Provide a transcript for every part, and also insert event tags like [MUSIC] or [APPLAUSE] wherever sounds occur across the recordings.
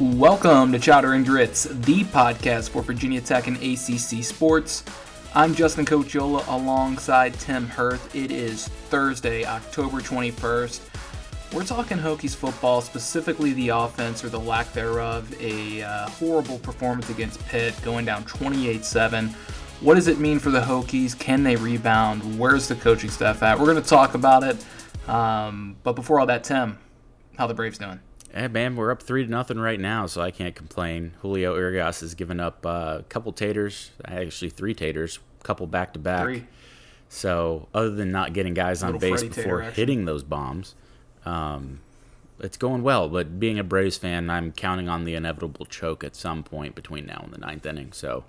Welcome to Chowder and Grits, the podcast for Virginia Tech and ACC sports. I'm Justin Cochiola alongside Tim Hirth. It is Thursday, October 21st. We're talking Hokies football, specifically the offense or the lack thereof. A uh, horrible performance against Pitt, going down 28 7. What does it mean for the Hokies? Can they rebound? Where's the coaching staff at? We're going to talk about it. Um, but before all that, Tim, how the Braves doing? Hey man, we're up three to nothing right now, so I can't complain. Julio Urias has given up uh, a couple taters, actually three taters, a couple back to back. So other than not getting guys on base Freddy before hitting those bombs, um, it's going well. But being a Braves fan, I'm counting on the inevitable choke at some point between now and the ninth inning. So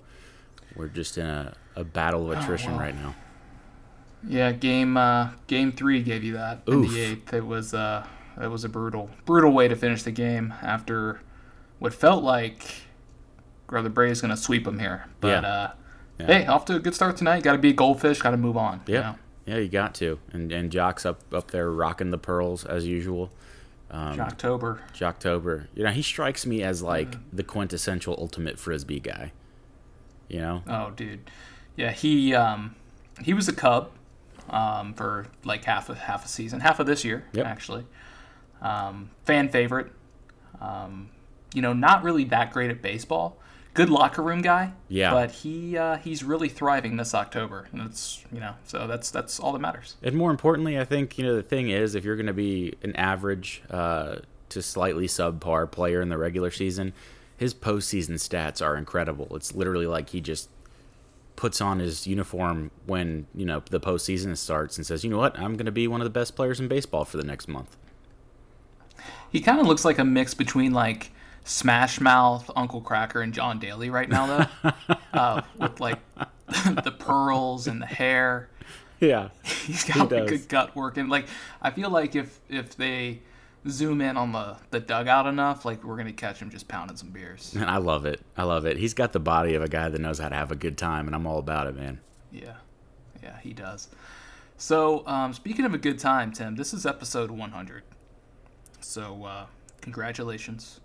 we're just in a, a battle of oh, attrition oh, wow. right now. Yeah, game uh, game three gave you that Oof. in the eighth. It was. Uh, it was a brutal, brutal way to finish the game after what felt like Brother Braves is going to sweep them here. But yeah. Uh, yeah. hey, off to a good start tonight. Got to be a goldfish. Got to move on. Yeah, you know? yeah, you got to. And and Joc's up up there rocking the pearls as usual. Um, Joctober. Joctober. You know, he strikes me as like the quintessential ultimate frisbee guy. You know? Oh, dude. Yeah, he um, he was a Cub um, for like half a half a season, half of this year yep. actually. Um, fan favorite. Um, you know, not really that great at baseball. Good locker room guy. Yeah. But he uh, he's really thriving this October. And it's you know, so that's that's all that matters. And more importantly, I think you know the thing is, if you're going to be an average uh, to slightly subpar player in the regular season, his postseason stats are incredible. It's literally like he just puts on his uniform when you know the postseason starts and says, "You know what? I'm going to be one of the best players in baseball for the next month." He kind of looks like a mix between like Smash Mouth, Uncle Kracker, and John Daly right now, though, [LAUGHS] uh, with like [LAUGHS] the pearls and the hair. Yeah, [LAUGHS] he's got he like a gut working. Like I feel like if if they zoom in on the the dugout enough, like we're gonna catch him just pounding some beers. Man, I love it. I love it. He's got the body of a guy that knows how to have a good time, and I'm all about it, man. Yeah, yeah, he does. So, um, speaking of a good time, Tim, this is episode 100. So, uh, congratulations.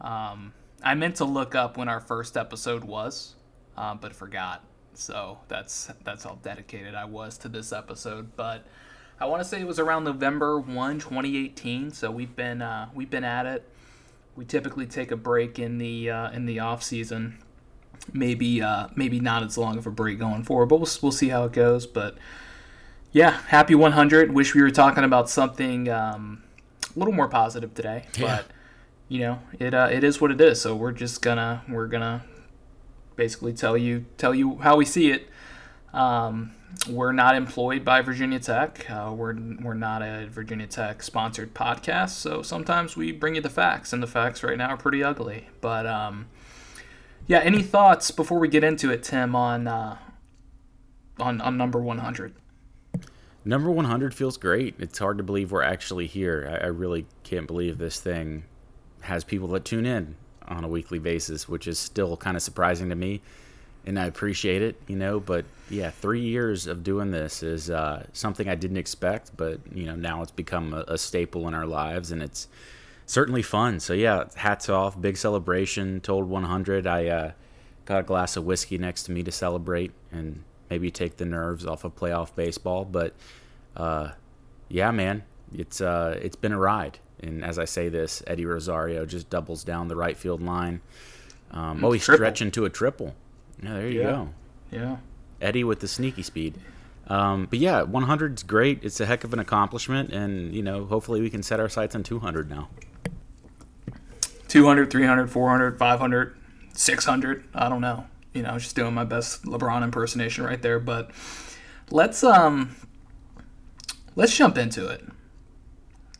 Um, I meant to look up when our first episode was, uh, but forgot. So that's that's how dedicated I was to this episode. But I want to say it was around November 1, 2018. So we've been uh, we've been at it. We typically take a break in the uh, in the off season. Maybe uh, maybe not as long of a break going forward, but we'll we'll see how it goes. But yeah, happy 100. Wish we were talking about something. Um, a little more positive today, [LAUGHS] yeah. but you know, it uh, it is what it is. So we're just gonna we're gonna basically tell you tell you how we see it. Um, we're not employed by Virginia Tech. Uh, we're we're not a Virginia Tech sponsored podcast. So sometimes we bring you the facts, and the facts right now are pretty ugly. But um, yeah, any thoughts before we get into it, Tim, on uh, on on number one hundred? Number 100 feels great. It's hard to believe we're actually here. I, I, really can't believe this thing has people that tune in on a weekly basis, which is still kind of surprising to me. And I appreciate it, you know. But yeah, three years of doing this is uh, something I didn't expect, but you know now it's become a, a staple in our lives, and it's certainly fun. So yeah, hats off, big celebration. Told 100. I uh, got a glass of whiskey next to me to celebrate, and maybe take the nerves off of playoff baseball. But uh, yeah, man, it's uh, it's been a ride. And as I say this, Eddie Rosario just doubles down the right field line. Um, oh, he's triple. stretching to a triple. Yeah, there you yeah. go. Yeah. Eddie with the sneaky speed. Um, but yeah, 100 is great. It's a heck of an accomplishment, and you know, hopefully we can set our sights on 200 now. 200, 300, 400, 500, 600. I don't know you know, just doing my best LeBron impersonation right there. But let's um let's jump into it.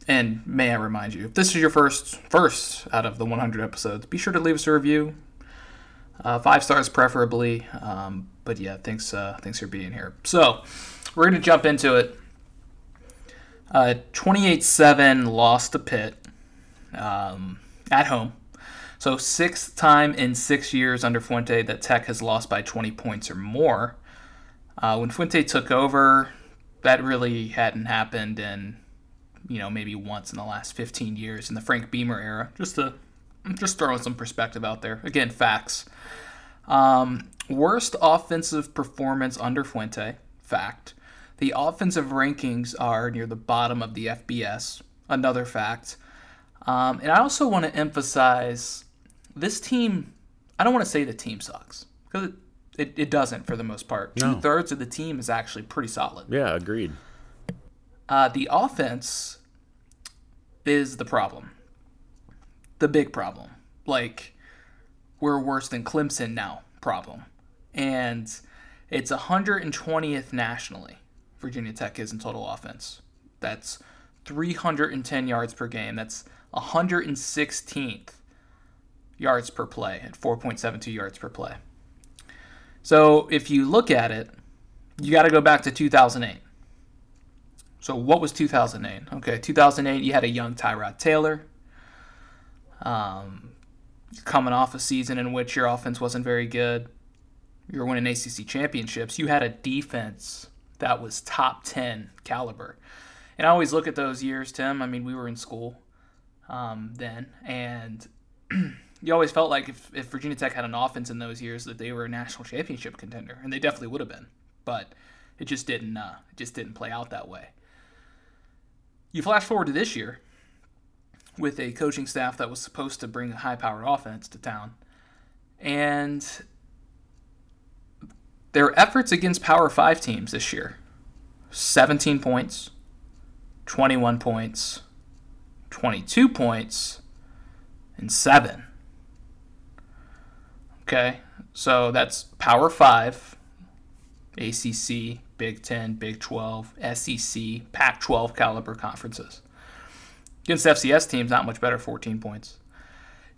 And may I remind you, if this is your first first out of the 100 episodes, be sure to leave us a review. Uh, five stars preferably. Um, but yeah, thanks uh, thanks for being here. So we're gonna jump into it. Uh, 28-7 lost to Pitt um, at home. So, sixth time in six years under Fuente that Tech has lost by 20 points or more. Uh, when Fuente took over, that really hadn't happened in, you know, maybe once in the last 15 years in the Frank Beamer era. Just I'm just throwing some perspective out there. Again, facts. Um, worst offensive performance under Fuente, fact. The offensive rankings are near the bottom of the FBS, another fact. Um, and I also want to emphasize this team, I don't want to say the team sucks, because it, it, it, doesn't for the most part. No. Two thirds of the team is actually pretty solid. Yeah, agreed. Uh, the offense is the problem, the big problem. Like, we're worse than Clemson now problem. And it's 120th nationally, Virginia Tech is in total offense. That's 310 yards per game. That's 116th yards per play at 4.72 yards per play. So if you look at it, you got to go back to 2008. So what was 2008? Okay, 2008, you had a young Tyrod Taylor. Um, coming off a season in which your offense wasn't very good. You were winning ACC championships. You had a defense that was top 10 caliber. And I always look at those years, Tim. I mean, we were in school um, then, and [CLEARS THROAT] you always felt like if, if Virginia Tech had an offense in those years, that they were a national championship contender, and they definitely would have been. But it just didn't. Uh, it just didn't play out that way. You flash forward to this year, with a coaching staff that was supposed to bring a high powered offense to town. And their efforts against Power 5 teams this year 17 points, 21 points, 22 points, and 7. Okay, so that's Power 5, ACC, Big 10, Big 12, SEC, Pac 12 caliber conferences. Against FCS teams, not much better, 14 points.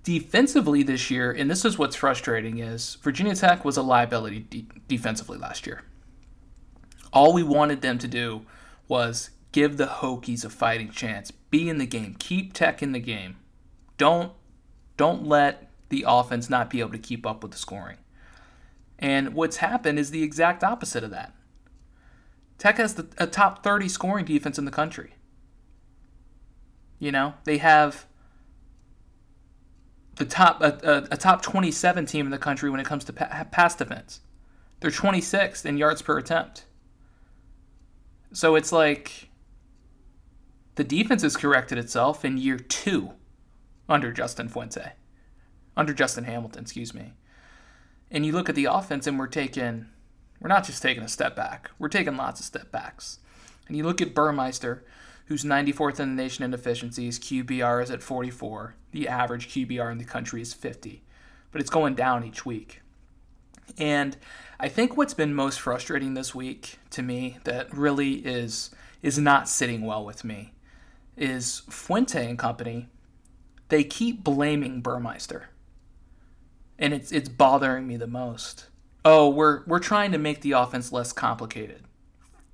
Defensively this year, and this is what's frustrating, is Virginia Tech was a liability de- defensively last year. All we wanted them to do was give the Hokies a fighting chance, be in the game, keep Tech in the game. Don't don't let the offense not be able to keep up with the scoring. And what's happened is the exact opposite of that. Tech has the, a top 30 scoring defense in the country. You know, they have the top a, a, a, top 27 team in the country when it comes to pa- pass defense. They're 26th in yards per attempt. So it's like the defense has corrected itself in year two under Justin Fuente, under Justin Hamilton, excuse me. And you look at the offense, and we're taking, we're not just taking a step back, we're taking lots of step backs. And you look at Burmeister, who's 94th in the nation in efficiencies. QBR is at 44. The average QBR in the country is 50, but it's going down each week. And I think what's been most frustrating this week to me that really is is not sitting well with me is Fuente and company. They keep blaming Burmeister. And it's it's bothering me the most. Oh, we're we're trying to make the offense less complicated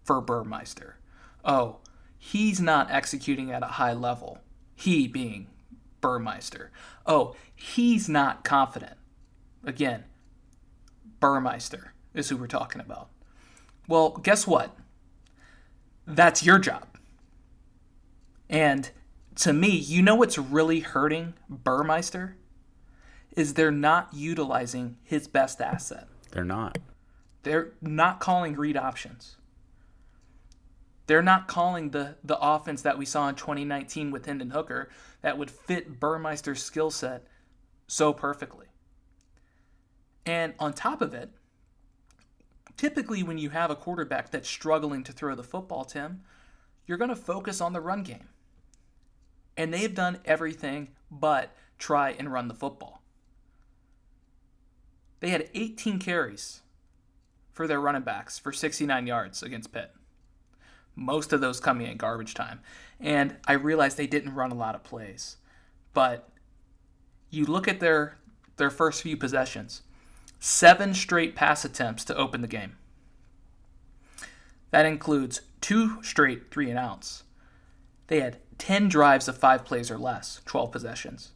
for Burmeister. Oh, he's not executing at a high level. He being Burmeister. Oh, he's not confident. Again, Burmeister is who we're talking about. Well, guess what? That's your job. And to me, you know what's really hurting Burmeister? Is they're not utilizing his best asset. They're not. They're not calling read options. They're not calling the the offense that we saw in 2019 with Hendon Hooker that would fit Burmeister's skill set so perfectly. And on top of it, typically when you have a quarterback that's struggling to throw the football, Tim, you're going to focus on the run game. And they've done everything but try and run the football. They had 18 carries for their running backs for 69 yards against Pitt most of those coming in garbage time. And I realized they didn't run a lot of plays. But you look at their their first few possessions. Seven straight pass attempts to open the game. That includes two straight three and outs. They had 10 drives of five plays or less, 12 possessions.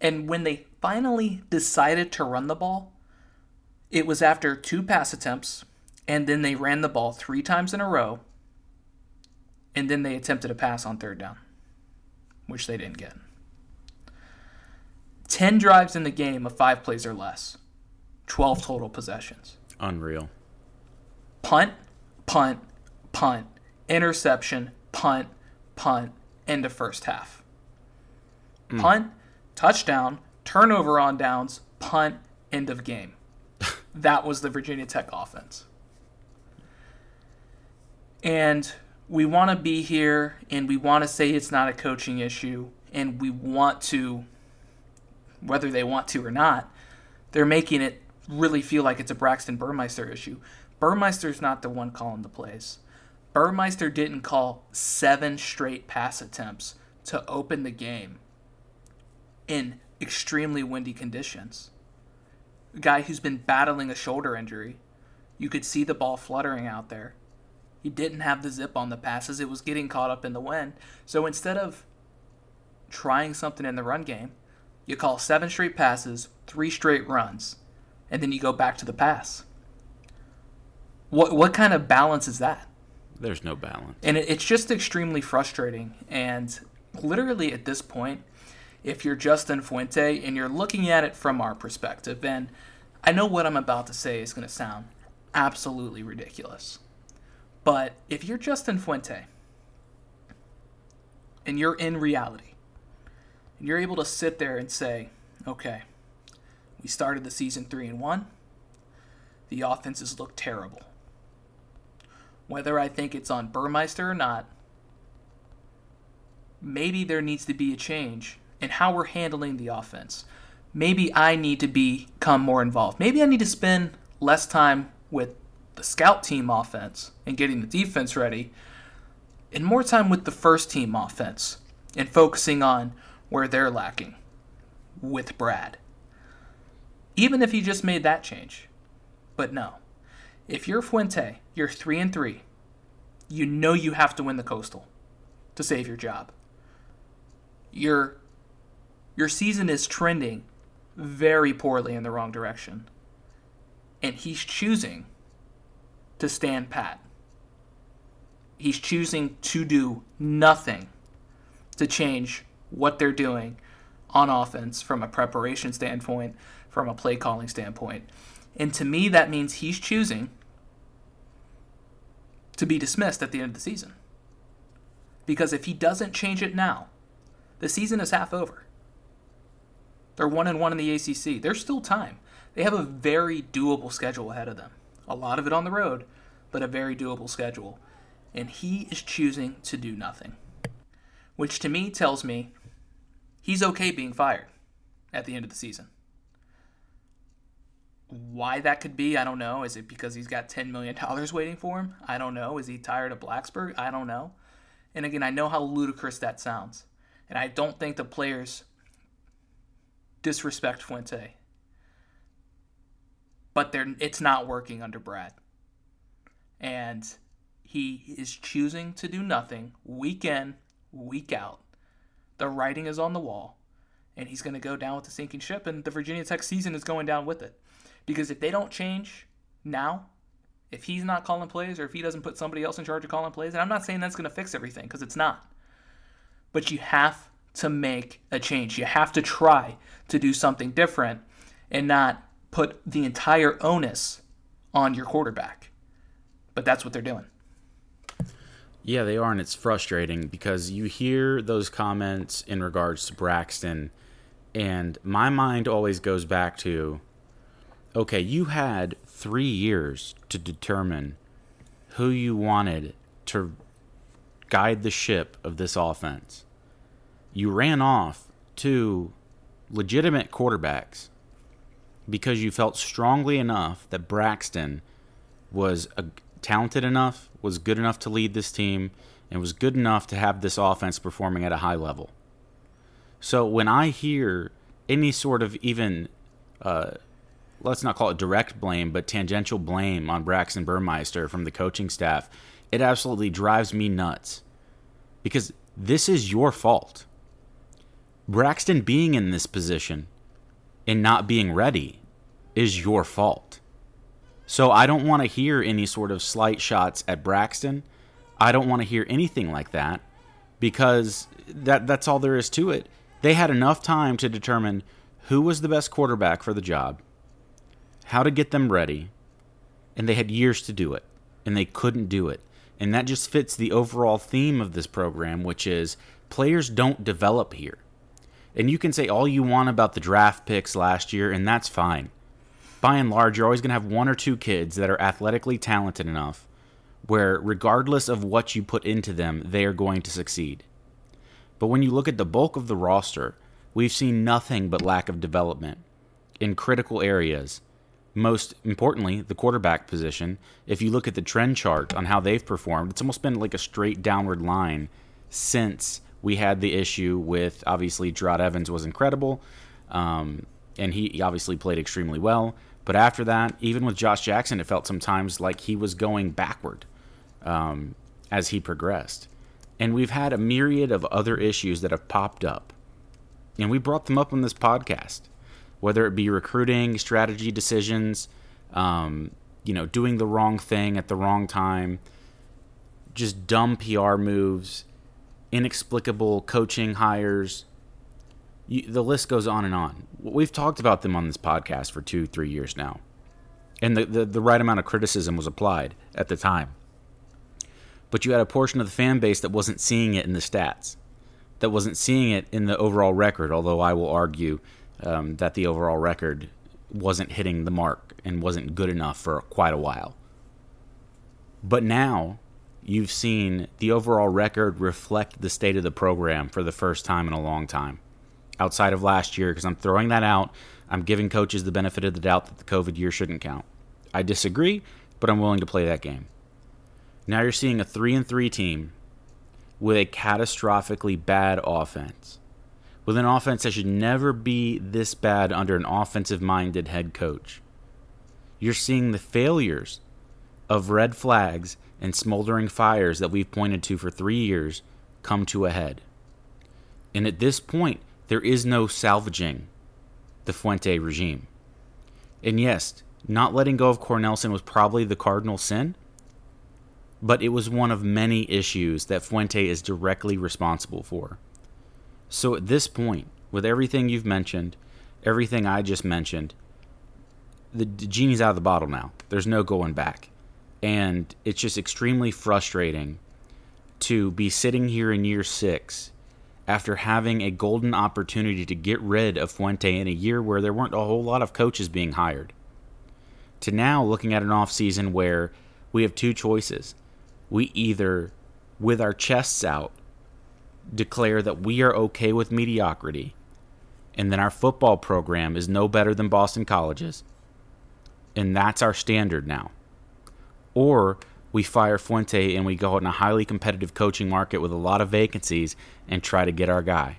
And when they finally decided to run the ball, it was after two pass attempts, and then they ran the ball three times in a row and then they attempted a pass on third down, which they didn't get. 10 drives in the game of five plays or less, 12 total possessions. Unreal. Punt, punt, punt, interception, punt, punt, end of first half. Mm. Punt, touchdown, turnover on downs, punt, end of game. That was the Virginia Tech offense. And we want to be here and we want to say it's not a coaching issue and we want to whether they want to or not they're making it really feel like it's a Braxton Burmeister issue. Burmeister's not the one calling the plays. Burmeister didn't call seven straight pass attempts to open the game in extremely windy conditions. Guy who's been battling a shoulder injury. You could see the ball fluttering out there. He didn't have the zip on the passes. It was getting caught up in the wind. So instead of trying something in the run game, you call seven straight passes, three straight runs, and then you go back to the pass. What what kind of balance is that? There's no balance. And it, it's just extremely frustrating. And literally at this point, if you're Justin Fuente and you're looking at it from our perspective, then I know what I'm about to say is going to sound absolutely ridiculous. But if you're Justin Fuente and you're in reality, and you're able to sit there and say, okay, we started the season 3 and 1, the offenses look terrible. Whether I think it's on Burmeister or not, maybe there needs to be a change in how we're handling the offense. Maybe I need to become more involved. Maybe I need to spend less time with the scout team offense and getting the defense ready, and more time with the first team offense and focusing on where they're lacking with Brad. Even if you just made that change. But no. If you're Fuente, you're 3 and 3. You know you have to win the Coastal to save your job. Your your season is trending very poorly in the wrong direction. And he's choosing to stand pat. He's choosing to do nothing to change what they're doing on offense from a preparation standpoint, from a play calling standpoint. And to me, that means he's choosing to be dismissed at the end of the season. Because if he doesn't change it now, the season is half over. They're one and one in the ACC. There's still time. They have a very doable schedule ahead of them a lot of it on the road, but a very doable schedule. And he is choosing to do nothing. Which to me tells me he's okay being fired at the end of the season. Why that could be, I don't know. Is it because he's got $10 million waiting for him? I don't know. Is he tired of Blacksburg? I don't know. And again, I know how ludicrous that sounds. And I don't think the players disrespect Fuente but they're it's not working under Brad. And he is choosing to do nothing week in, week out. The writing is on the wall, and he's going to go down with the sinking ship, and the Virginia Tech season is going down with it. Because if they don't change now, if he's not calling plays or if he doesn't put somebody else in charge of calling plays, and I'm not saying that's going to fix everything because it's not. But you have to make a change. You have to try to do something different and not put the entire onus on your quarterback. But that's what they're doing. Yeah, they are, and it's frustrating because you hear those comments in regards to Braxton, and my mind always goes back to okay, you had three years to determine who you wanted to guide the ship of this offense. You ran off to legitimate quarterbacks because you felt strongly enough that Braxton was a, talented enough, was good enough to lead this team, and was good enough to have this offense performing at a high level. So when I hear any sort of even, uh, let's not call it direct blame, but tangential blame on Braxton Burmeister from the coaching staff, it absolutely drives me nuts. Because this is your fault. Braxton being in this position and not being ready is your fault. So I don't want to hear any sort of slight shots at Braxton. I don't want to hear anything like that because that that's all there is to it. They had enough time to determine who was the best quarterback for the job, how to get them ready, and they had years to do it, and they couldn't do it. And that just fits the overall theme of this program, which is players don't develop here. And you can say all you want about the draft picks last year, and that's fine. By and large, you're always going to have one or two kids that are athletically talented enough where, regardless of what you put into them, they are going to succeed. But when you look at the bulk of the roster, we've seen nothing but lack of development in critical areas. Most importantly, the quarterback position. If you look at the trend chart on how they've performed, it's almost been like a straight downward line since we had the issue with obviously Jerod Evans was incredible, um, and he obviously played extremely well. But after that, even with Josh Jackson, it felt sometimes like he was going backward um, as he progressed. And we've had a myriad of other issues that have popped up. And we brought them up on this podcast, whether it be recruiting, strategy decisions, um, you know, doing the wrong thing at the wrong time, just dumb PR moves, inexplicable coaching hires. You, the list goes on and on. We've talked about them on this podcast for two, three years now. And the, the, the right amount of criticism was applied at the time but you had a portion of the fan base that wasn't seeing it in the stats, that wasn't seeing it in the overall record. Although I will argue um, that the overall record wasn't hitting the mark and wasn't good enough for quite a while. But now you've seen the overall record reflect the state of the program for the first time in a long time. Outside of last year, because I'm throwing that out, I'm giving coaches the benefit of the doubt that the COVID year shouldn't count. I disagree, but I'm willing to play that game. Now you're seeing a 3 and 3 team with a catastrophically bad offense. With an offense that should never be this bad under an offensive minded head coach. You're seeing the failures of red flags and smoldering fires that we've pointed to for three years come to a head. And at this point, there is no salvaging the Fuente regime. And yes, not letting go of Cornelsen was probably the cardinal sin but it was one of many issues that Fuente is directly responsible for. So at this point, with everything you've mentioned, everything I just mentioned, the, the genie's out of the bottle now. There's no going back. And it's just extremely frustrating to be sitting here in year six after having a golden opportunity to get rid of Fuente in a year where there weren't a whole lot of coaches being hired. To now looking at an offseason where we have two choices we either, with our chests out, declare that we are okay with mediocrity, and then our football program is no better than Boston College's, and that's our standard now. Or we fire Fuente and we go out in a highly competitive coaching market with a lot of vacancies and try to get our guy.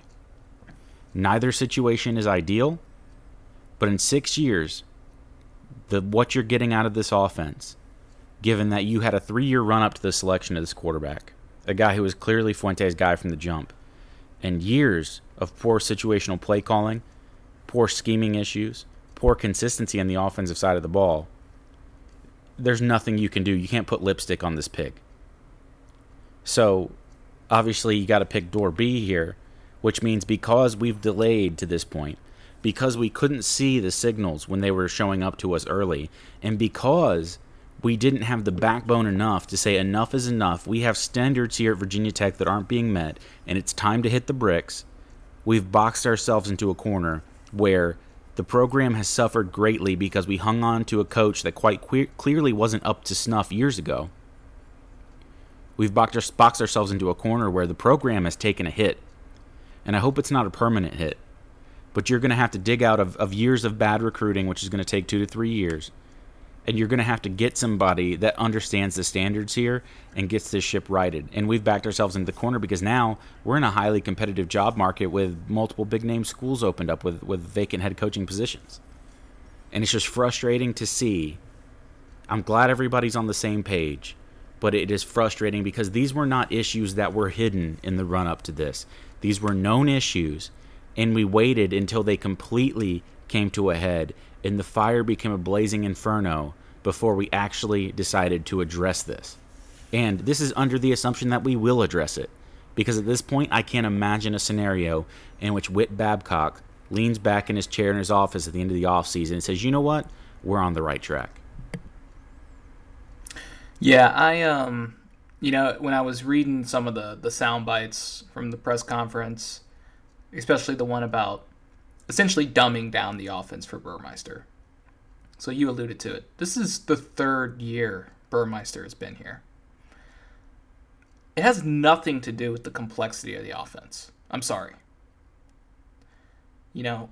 Neither situation is ideal, but in six years, the what you're getting out of this offense given that you had a three year run up to the selection of this quarterback, a guy who was clearly Fuente's guy from the jump, and years of poor situational play calling, poor scheming issues, poor consistency on the offensive side of the ball, there's nothing you can do. You can't put lipstick on this pig. So, obviously, you got to pick door B here, which means because we've delayed to this point, because we couldn't see the signals when they were showing up to us early, and because we didn't have the backbone enough to say enough is enough. We have standards here at Virginia Tech that aren't being met, and it's time to hit the bricks. We've boxed ourselves into a corner where the program has suffered greatly because we hung on to a coach that quite que- clearly wasn't up to snuff years ago. We've boxed, boxed ourselves into a corner where the program has taken a hit. And I hope it's not a permanent hit. But you're going to have to dig out of, of years of bad recruiting, which is going to take two to three years and you're going to have to get somebody that understands the standards here and gets this ship righted. And we've backed ourselves into the corner because now we're in a highly competitive job market with multiple big name schools opened up with, with vacant head coaching positions. And it's just frustrating to see. I'm glad everybody's on the same page, but it is frustrating because these were not issues that were hidden in the run up to this. These were known issues, and we waited until they completely came to a head and the fire became a blazing inferno before we actually decided to address this. And this is under the assumption that we will address it. Because at this point, I can't imagine a scenario in which Whit Babcock leans back in his chair in his office at the end of the offseason and says, you know what? We're on the right track. Yeah, I um you know, when I was reading some of the the sound bites from the press conference, especially the one about essentially dumbing down the offense for Burmeister. So you alluded to it. This is the third year Burmeister has been here. It has nothing to do with the complexity of the offense. I'm sorry. You know,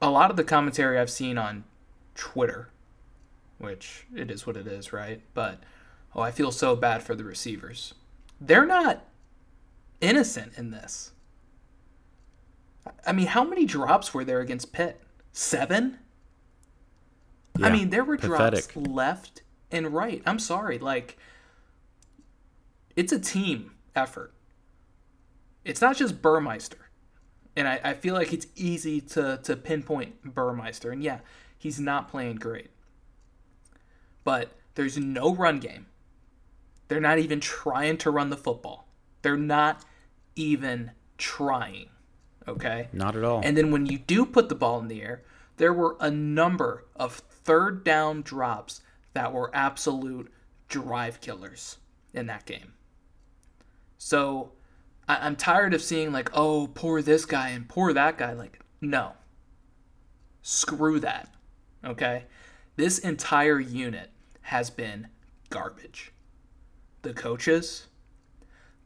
a lot of the commentary I've seen on Twitter, which it is what it is, right? But oh, I feel so bad for the receivers. They're not innocent in this. I mean, how many drops were there against Pitt? Seven? Yeah, I mean, there were pathetic. drops left and right. I'm sorry. Like, it's a team effort. It's not just Burmeister. And I, I feel like it's easy to, to pinpoint Burmeister. And yeah, he's not playing great. But there's no run game. They're not even trying to run the football. They're not even trying. Okay? Not at all. And then when you do put the ball in the air, there were a number of third down drops that were absolute drive killers in that game. So I- am tired of seeing, like, oh, poor this guy and poor that guy. Like, no. Screw that. Okay? This entire unit has been garbage the coaches,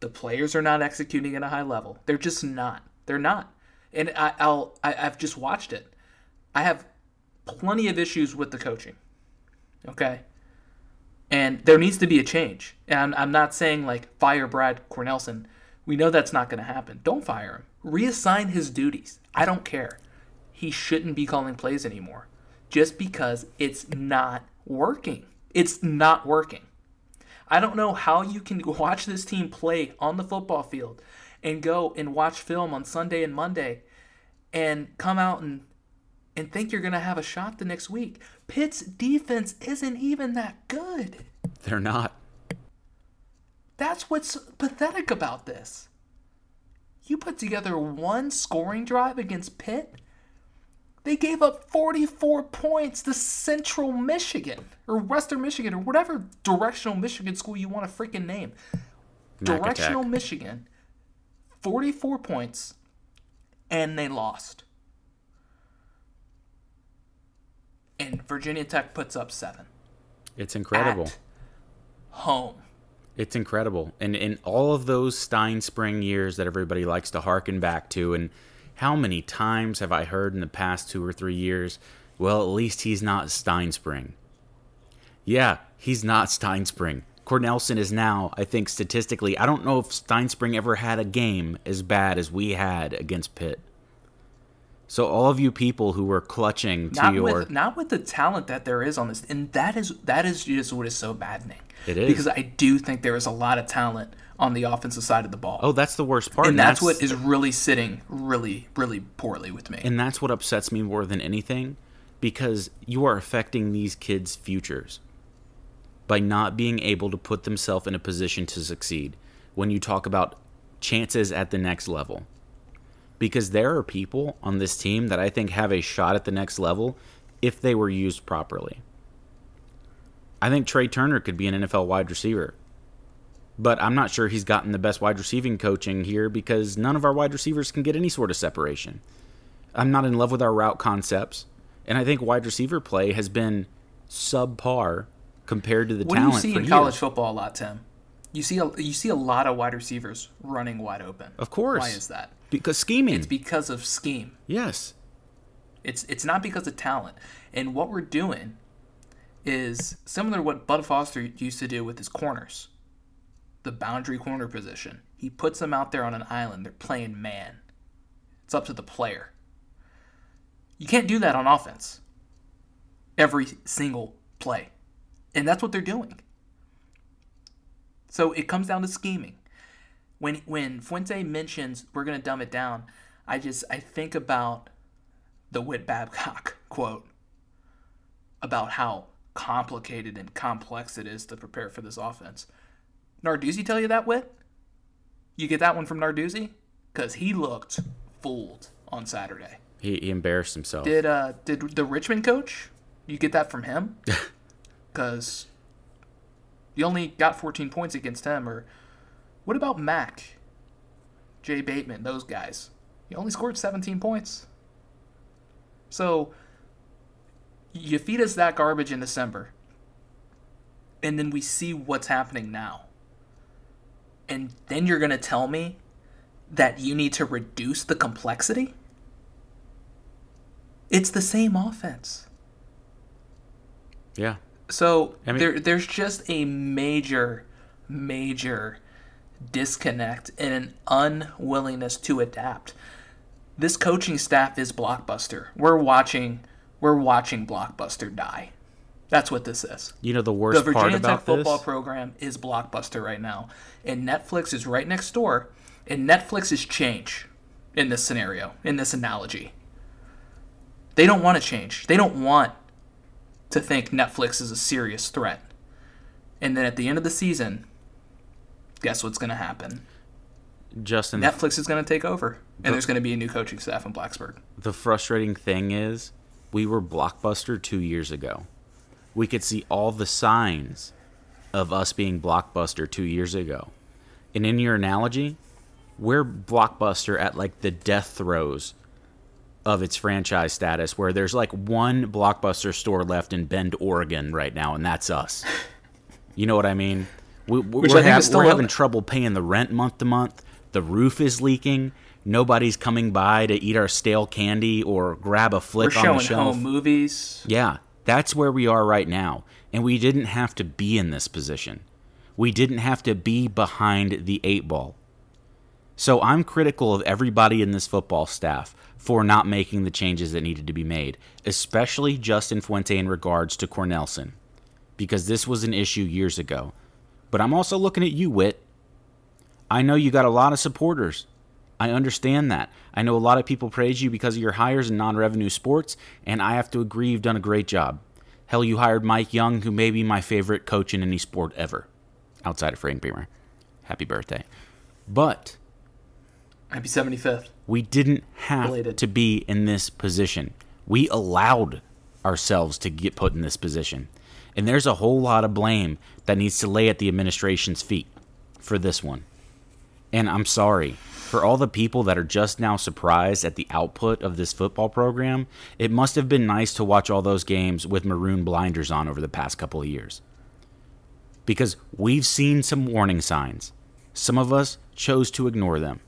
the players are not executing at a high level. They're just not. They're not. And I, I'll I, I've just watched it. I have plenty of issues with the coaching. Okay. And there needs to be a change. And I'm, I'm not saying like fire Brad Cornelsen. We know that's not going to happen. Don't fire him. Reassign his duties. I don't care. He shouldn't be calling plays anymore just because it's not working. It's not working. I don't know how you can [LAUGHS] watch this team play on the football field and go and watch film on Sunday and Monday and come out and and think you're going to have a shot the next week. Pitt's defense isn't even that good. They're not. That's what's pathetic about this. You put together one scoring drive against Pitt they gave up 44 points to Central Michigan or Western Michigan or whatever directional Michigan school you want to freaking name. Mac directional attack. Michigan, 44 points, and they lost. And Virginia Tech puts up seven. It's incredible. At home. It's incredible. And in all of those Stinespring years that everybody likes to harken back to, and how many times have I heard in the past two or three years, well, at least he's not Stinespring? Yeah, he's not Stinespring. Cornelsen is now, I think, statistically, I don't know if Stinespring ever had a game as bad as we had against Pitt. So all of you people who were clutching to not your with, not with the talent that there is on this, and that is that is just what is so maddening. It is because I do think there is a lot of talent on the offensive side of the ball. Oh, that's the worst part. And, and that's, that's, what is really sitting really, really poorly with me. And that's what upsets me more than anything because you are affecting these kids' futures by not being able to put themselves in a position to succeed when you talk about chances at the next level. Because there are people on this team that I think have a shot at the next level if they were used properly. I think Trey Turner could be an NFL wide receiver but I'm not sure he's gotten the best wide receiving coaching here because none of our wide receivers can get any sort of separation. I'm not in love with our route concepts, and I think wide receiver play has been subpar compared to the what talent. What do you see in years. college football a lot, Tim? You see, a, you see a lot of wide receivers running wide open. Of course. Why is that? Because scheming. It's because of scheme. Yes. It's it's not because of talent. And what we're doing is similar to what Bud Foster used to do with his corners the boundary corner position. He puts them out there on an island. They're playing man. It's up to the player. You can't do that on offense every single play. And that's what they're doing. So it comes down to scheming. When when Fuente mentions we're going to dumb it down, I just I think about the Whit Babcock [LAUGHS] quote about how complicated and complex it is to prepare for this offense. Narduzzi tell you that Whit? You get that one from Narduzzi? Because he looked fooled on Saturday. He, he embarrassed himself. Did uh did the Richmond coach? You get that from him? [LAUGHS] Because you only got 14 points against him. Or what about Mack, Jay Bateman, those guys? You only scored 17 points. So you feed us that garbage in December, and then we see what's happening now. And then you're gonna tell me that you need to reduce the complexity? It's the same offense. Yeah. So I mean- there there's just a major major disconnect and an unwillingness to adapt. This coaching staff is blockbuster. We're watching we're watching blockbuster die. That's what this is. You know the The worst part Virginia Tech about football this? program is blockbuster right now, and Netflix is right next door. And Netflix is change in this scenario, in this analogy. They don't want to change. They don't want to think Netflix is a serious threat. And then at the end of the season, guess what's going to happen? Justin, Netflix is going to take over, and there's going to be a new coaching staff in Blacksburg. the frustrating thing is we were blockbuster two years ago we could see all the signs of us being blockbuster two years ago and in your analogy we're blockbuster at like the death throes of its franchise status where there's like one blockbuster store left in bend oregon right now and that's us you know what i mean We, we, Which we're think hav- still we're having trouble paying the rent month to month the roof is leaking nobody's coming by to eat our stale candy or grab a We're flick on the shelf home movies. yeah, that's where we are right now. And we didn't have to be in this position. We didn't have to be behind the eight ball. So I'm critical of everybody in this football staff for not making the changes that needed to be made, especially Justin Fuente in regards to Cornelsen, because this was an issue years ago. But I'm also looking at you, Whit. I know you got a lot of supporters. I understand that. I know a lot of people praise you because of your hires in non revenue sports, and I have to agree you've done a great job. Hell, you hired Mike Young, who may be my favorite coach in any sport ever, outside of Frank Beamer. Happy birthday. But Happy 75th. we didn't have Belated. to be in this position. We allowed ourselves to get put in this position. And there's a whole lot of blame that needs to lay at the administration's feet for this one. And I'm sorry for all the people that are just now surprised at the output of this football program. It must have been nice to watch all those games with maroon blinders on over the past couple of years. Because we've seen some warning signs. Some of us chose to ignore them.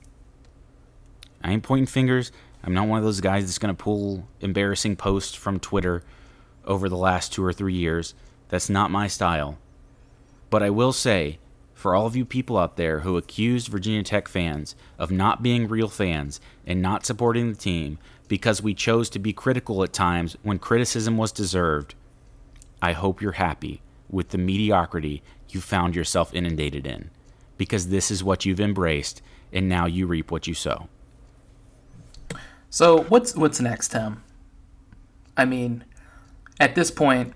I ain't pointing fingers. I'm not one of those guys that's going to pull embarrassing posts from Twitter over the last two or three years. That's not my style. But I will say, for all of you people out there who accused Virginia Tech fans of not being real fans and not supporting the team because we chose to be critical at times when criticism was deserved, I hope you're happy with the mediocrity you found yourself inundated in. Because this is what you've embraced, and now you reap what you sow. So what's what's next, Tim? I mean, at this point,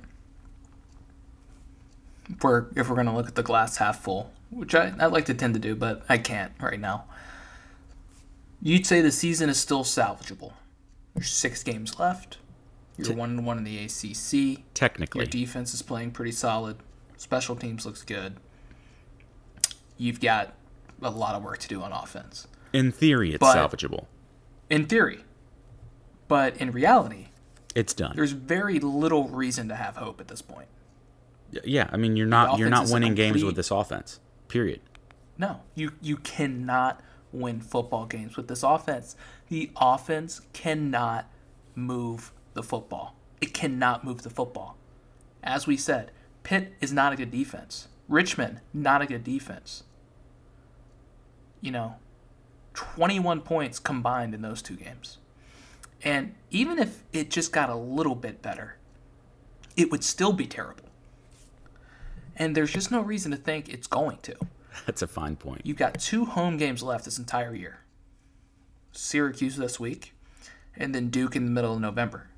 if we're if we're gonna look at the glass half full, which I, I like to tend to do, but I can't right now. You'd say the season is still salvageable. There's six games left. You're one and one in the ACC. Technically. Your defense is playing pretty solid. Special teams looks good. You've got a lot of work to do on offense In theory, it's But- salvageable. In theory. But in reality, It's done. there's very little reason to have hope at this point. yeah, I mean, you're not you're not winning games with this offense. Period. No, you you cannot win football games with this offense. The offense cannot move the football. It cannot move the football. As we said, Pitt is not a good defense. Richmond, not a good defense. You know, 21 points combined in those two games. And even if it just got a little bit better, it would still be terrible. And there's just no reason to think it's going to. [LAUGHS] That's a fine point. You've got two home games left this entire year Syracuse this week, and then Duke in the middle of November.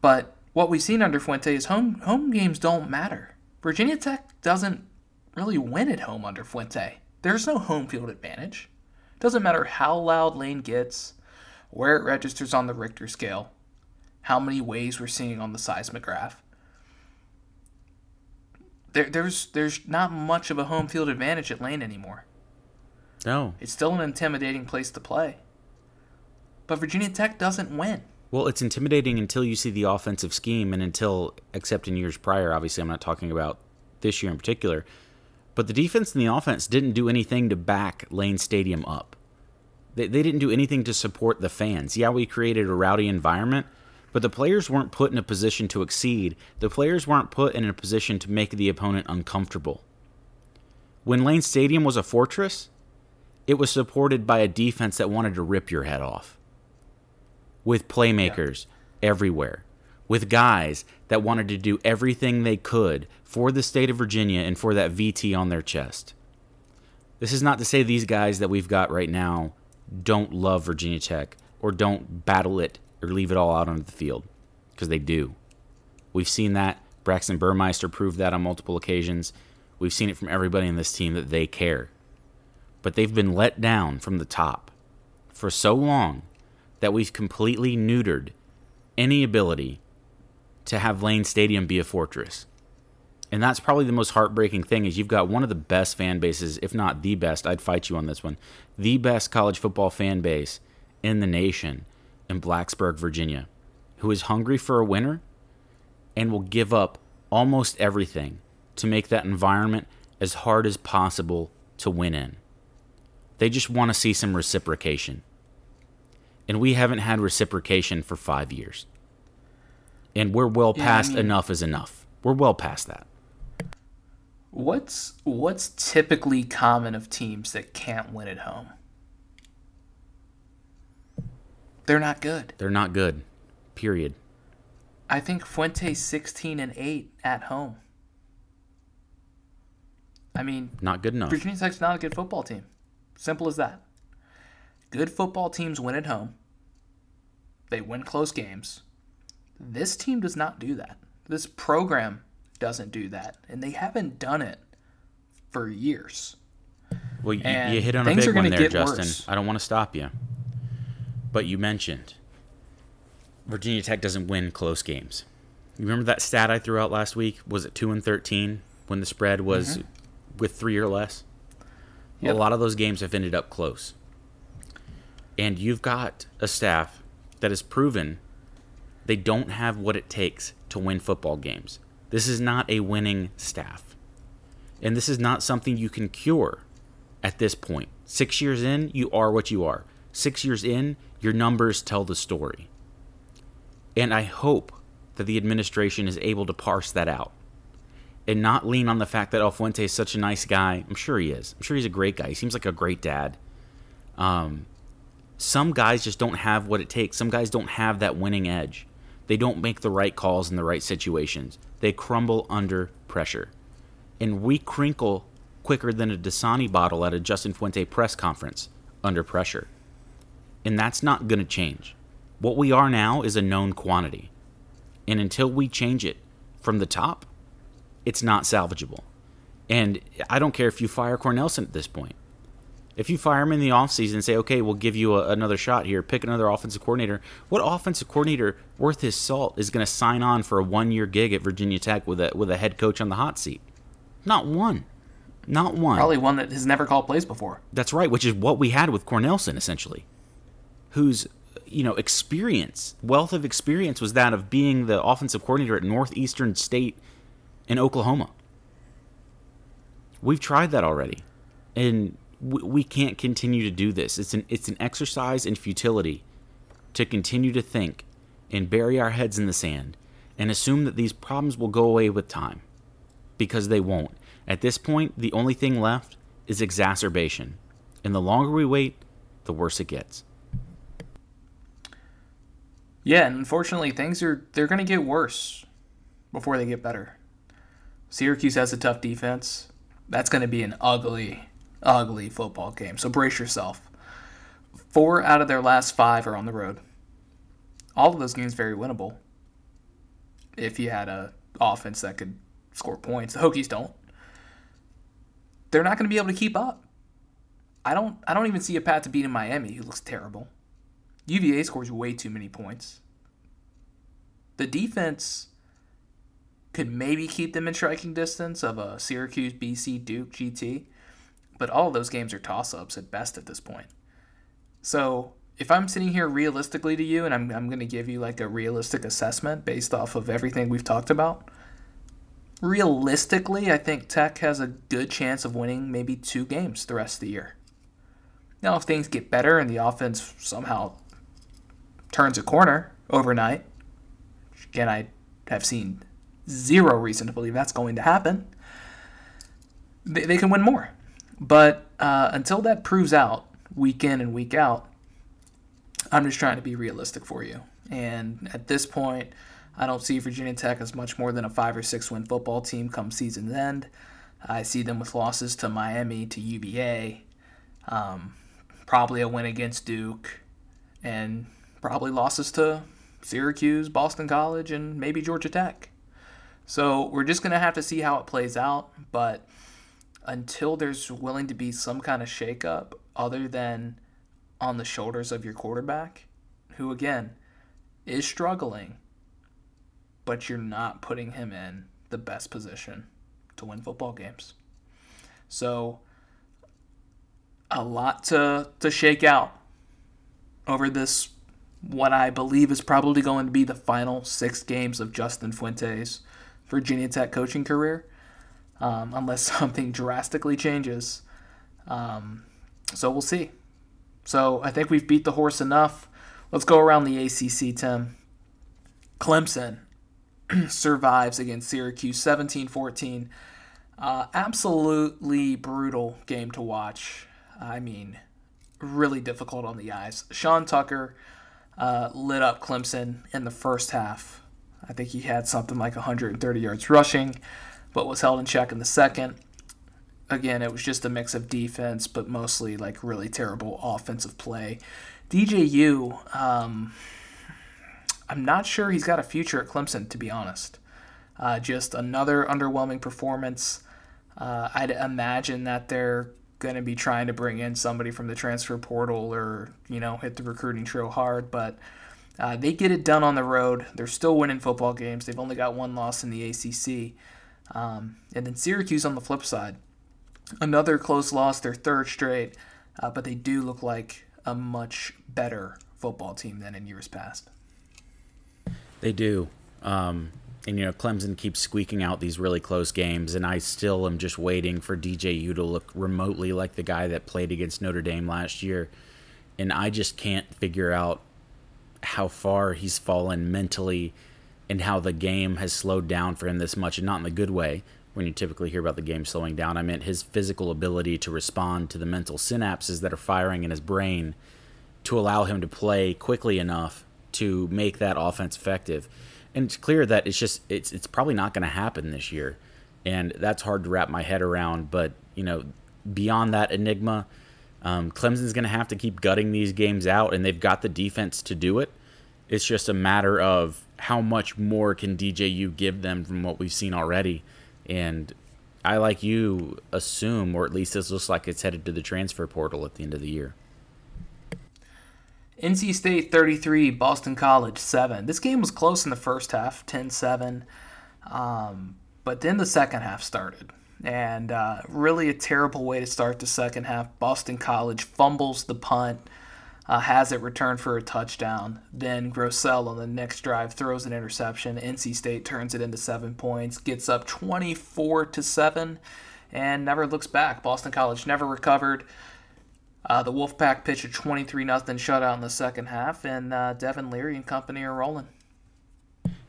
But what we've seen under Fuente is home, home games don't matter. Virginia Tech doesn't really win at home under Fuente. There's no home field advantage. Doesn't matter how loud Lane gets where it registers on the Richter scale, how many waves we're seeing on the seismograph. There, there's there's not much of a home field advantage at Lane anymore. No. It's still an intimidating place to play. But Virginia Tech doesn't win. Well, it's intimidating until you see the offensive scheme and until, except in years prior, obviously, I'm not talking about this year in particular, but the defense and the offense didn't do anything to back Lane Stadium up. They, they didn't do anything to support the fans. Yeah, we created a rowdy environment, but the players weren't put in a position to exceed. The players weren't put in a position to make the opponent uncomfortable. When Lane Stadium was a fortress, it was supported by a defense that wanted to rip your head off with playmakers yeah. everywhere, with guys that wanted to do everything they could for the state of Virginia and for that VT on their chest. This is not to say these guys that we've got right now don't love Virginia Tech or don't battle it or leave it all out on the field, because they do. We've seen that. Braxton Burmeister proved that on multiple occasions. We've seen it from everybody in this team that they care. But they've been let down from the top for so long that we've completely neutered any ability to have Lane Stadium be a fortress. And that's probably the most heartbreaking thing is you've got one of the best fan bases, if not the best, I'd fight you on this one, the best college football fan base in the nation in Blacksburg, Virginia, who is hungry for a winner and will give up almost everything to make that environment as hard as possible to win in. They just want to see some reciprocation and we haven't had reciprocation for five years. And we're well yeah, past I mean, enough is enough. We're well past that. What's what's typically common of teams that can't win at home? They're not good. They're not good. Period. I think Fuente's 16 and 8 at home. I mean, not good enough. Virginia Tech's not a good football team. Simple as that. Good football teams win at home. They win close games. This team does not do that. This program doesn't do that. And they haven't done it for years. Well, you, you hit on a big one there, Justin. Worse. I don't want to stop you. But you mentioned Virginia Tech doesn't win close games. You remember that stat I threw out last week? Was it 2 and 13 when the spread was mm-hmm. with 3 or less? Yep. A lot of those games have ended up close and you've got a staff that has proven they don't have what it takes to win football games. This is not a winning staff. And this is not something you can cure at this point. Six years in, you are what you are. Six years in, your numbers tell the story. And I hope that the administration is able to parse that out and not lean on the fact that El Fuente is such a nice guy. I'm sure he is. I'm sure he's a great guy. He seems like a great dad. Um, some guys just don't have what it takes. Some guys don't have that winning edge. They don't make the right calls in the right situations. They crumble under pressure. And we crinkle quicker than a Dasani bottle at a Justin Fuente press conference under pressure. And that's not going to change. What we are now is a known quantity. And until we change it from the top, it's not salvageable. And I don't care if you fire Cornelsen at this point. If you fire him in the offseason and say, okay, we'll give you a, another shot here, pick another offensive coordinator, what offensive coordinator worth his salt is going to sign on for a one year gig at Virginia Tech with a, with a head coach on the hot seat? Not one. Not one. Probably one that has never called plays before. That's right, which is what we had with Cornelsen, essentially, whose you know experience, wealth of experience, was that of being the offensive coordinator at Northeastern State in Oklahoma. We've tried that already, and we, we can't continue to do this. It's an it's an exercise in futility to continue to think and bury our heads in the sand and assume that these problems will go away with time because they won't. At this point, the only thing left is exacerbation. And the longer we wait, the worse it gets. Yeah, and unfortunately things are they're going to get worse before they get better. Syracuse has a tough defense. That's going to be an ugly ugly football game. So brace yourself. Four out of their last five are on the road. All of those games very winnable. If you had a offense that could score points, the Hokies don't. They're not going to be able to keep up. I don't. I don't even see a path to beating Miami, who looks terrible. UVA scores way too many points. The defense could maybe keep them in striking distance of a Syracuse, BC, Duke, GT, but all those games are toss ups at best at this point. So if I'm sitting here realistically to you and I'm, I'm going to give you like a realistic assessment based off of everything we've talked about, realistically, I think Tech has a good chance of winning maybe two games the rest of the year. Now, if things get better and the offense somehow turns a corner overnight, again, I have seen zero reason to believe that's going to happen, they, they can win more. But uh, until that proves out week in and week out, I'm just trying to be realistic for you. And at this point, I don't see Virginia Tech as much more than a five or six win football team come season's end. I see them with losses to Miami, to UVA, um, probably a win against Duke, and probably losses to Syracuse, Boston College, and maybe Georgia Tech. So we're just going to have to see how it plays out. But until there's willing to be some kind of shakeup other than on the shoulders of your quarterback, who again is struggling, but you're not putting him in the best position to win football games. So a lot to to shake out over this what I believe is probably going to be the final six games of Justin Fuentes' Virginia Tech coaching career, um, unless [LAUGHS] something drastically changes. Um, so we'll see. So I think we've beat the horse enough. Let's go around the ACC, Tim. Clemson [CLEARS THROAT] survives against Syracuse 17 14. Uh, absolutely brutal game to watch. I mean, really difficult on the eyes. Sean Tucker uh, lit up Clemson in the first half. I think he had something like 130 yards rushing, but was held in check in the second again, it was just a mix of defense, but mostly like really terrible offensive play. DJU, um, I'm not sure he's got a future at Clemson, to be honest. Uh, just another underwhelming performance. Uh, I'd imagine that they're going to be trying to bring in somebody from the transfer portal or, you know, hit the recruiting trail hard, but uh, they get it done on the road. They're still winning football games. They've only got one loss in the ACC. Um, and then Syracuse on the flip side Another close loss, their third straight, uh, but they do look like a much better football team than in years past. They do. Um, and, you know, Clemson keeps squeaking out these really close games, and I still am just waiting for DJU to look remotely like the guy that played against Notre Dame last year. And I just can't figure out how far he's fallen mentally and how the game has slowed down for him this much, and not in the good way when you typically hear about the game slowing down. I meant his physical ability to respond to the mental synapses that are firing in his brain to allow him to play quickly enough to make that offense effective. And it's clear that it's just it's it's probably not going to happen this year. And that's hard to wrap my head around, but you know, beyond that enigma, um, Clemson's going to have to keep gutting these games out, and they've got the defense to do it. It's just a matter of how much more can DJU give them from what we've seen already. And I, like you, assume, or at least this looks like it's headed to the transfer portal at the end of the year. NC State 33, Boston College 7. This game was close in the first half, 10 7. Um, but then the second half started. And uh, really a terrible way to start the second half. Boston College fumbles the punt uh, has it returned for a touchdown. Then Grosel on the next drive throws an interception. NC State turns it into seven points, gets up 24 to seven, and never looks back. Boston College never recovered. Uh, the Wolfpack pitch a 23 0 shutout in the second half, and uh, Devin Leary and company are rolling.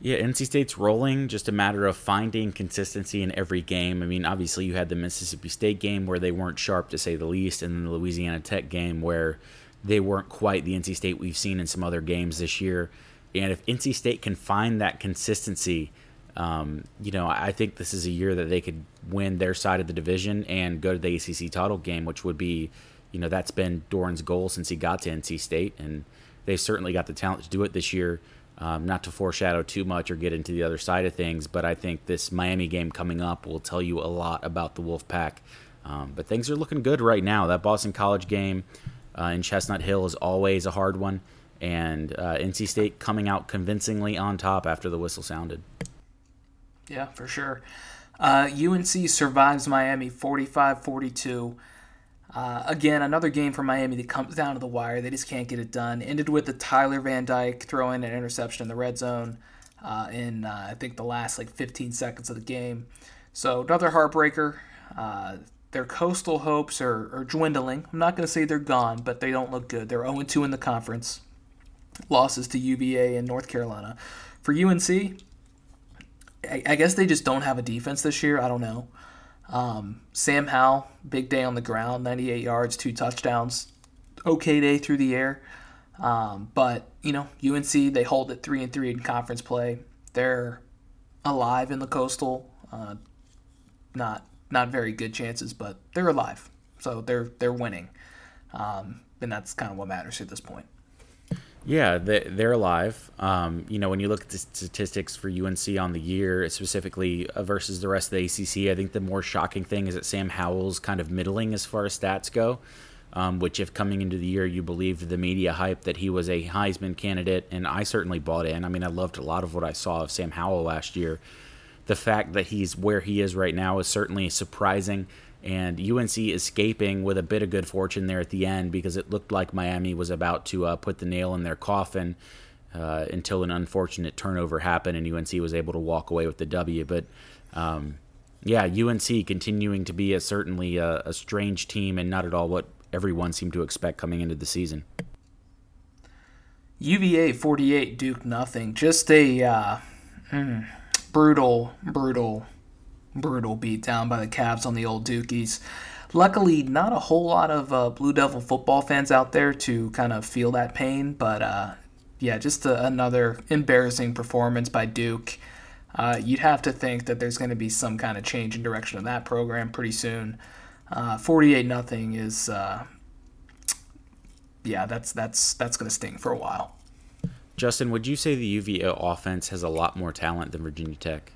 Yeah, NC State's rolling. Just a matter of finding consistency in every game. I mean, obviously, you had the Mississippi State game where they weren't sharp to say the least, and the Louisiana Tech game where they weren't quite the NC State we've seen in some other games this year. And if NC State can find that consistency, um, you know, I think this is a year that they could win their side of the division and go to the ACC title game, which would be, you know, that's been Doeren's goal since he got to NC State, and they've certainly got the talent to do it this year. Um, not to foreshadow too much or get into the other side of things, but I think this Miami game coming up will tell you a lot about the Wolfpack. Um, but things are looking good right now. That Boston College game, uh, and Chestnut Hill is always a hard one. and uh, NC State coming out convincingly on top after the whistle sounded. Yeah, for sure. Uh, UNC survives Miami 45 42. Uh, again, another game for Miami that comes down to the wire. They just can't get it done. Ended with the Tyler Van Dyke throwing an interception in the red zone uh, in, uh, I think, the last like 15 seconds of the game. So, another heartbreaker. Their coastal hopes are, are dwindling. I'm not going to say they're gone, but they don't look good. They're 0 2 in the conference. Losses to UVA and North Carolina. For UNC, I, I guess they just don't have a defense this year. I don't know. Um, Sam Howell, big day on the ground, 98 yards, two touchdowns. Okay day through the air. Um, but, you know, UNC, they hold it 3 and 3 in conference play. They're alive in the coastal. Uh, not not very good chances, but they're alive. So they're they're winning. Um, and that's kind of what matters at this point. Yeah, they're alive. Um, you know, when you look at the statistics for UNC on the year, specifically uh, versus the rest of the ACC, I think the more shocking thing is that Sam Howell's kind of middling as far as stats go. Um, which, if coming into the year you believed the media hype that he was a Heisman candidate, and I certainly bought in. I mean, I loved a lot of what I saw of Sam Howell last year. The fact that he's where he is right now is certainly surprising and UNC escaping with a bit of good fortune there at the end because it looked like Miami was about to uh, put the nail in their coffin uh, until an unfortunate turnover happened and UNC was able to walk away with the W. But um, yeah, UNC continuing to be a, certainly a, a, strange team and not at all what everyone seemed to expect coming into the season. UVA 48, Duke nothing. Just a uh, hmm, brutal, brutal brutal beatdown by the Cavs on the old Dukies. Luckily, not a whole lot of uh, Blue Devil football fans out there to kind of feel that pain, but uh, yeah, just a, another embarrassing performance by Duke. Uh, you'd have to think that there's going to be some kind of change in direction of that program pretty soon. Uh, forty-eight nothing is, uh, yeah, that's that's that's going to sting for a while. Justin, would you say the UVA offense has a lot more talent than Virginia Tech?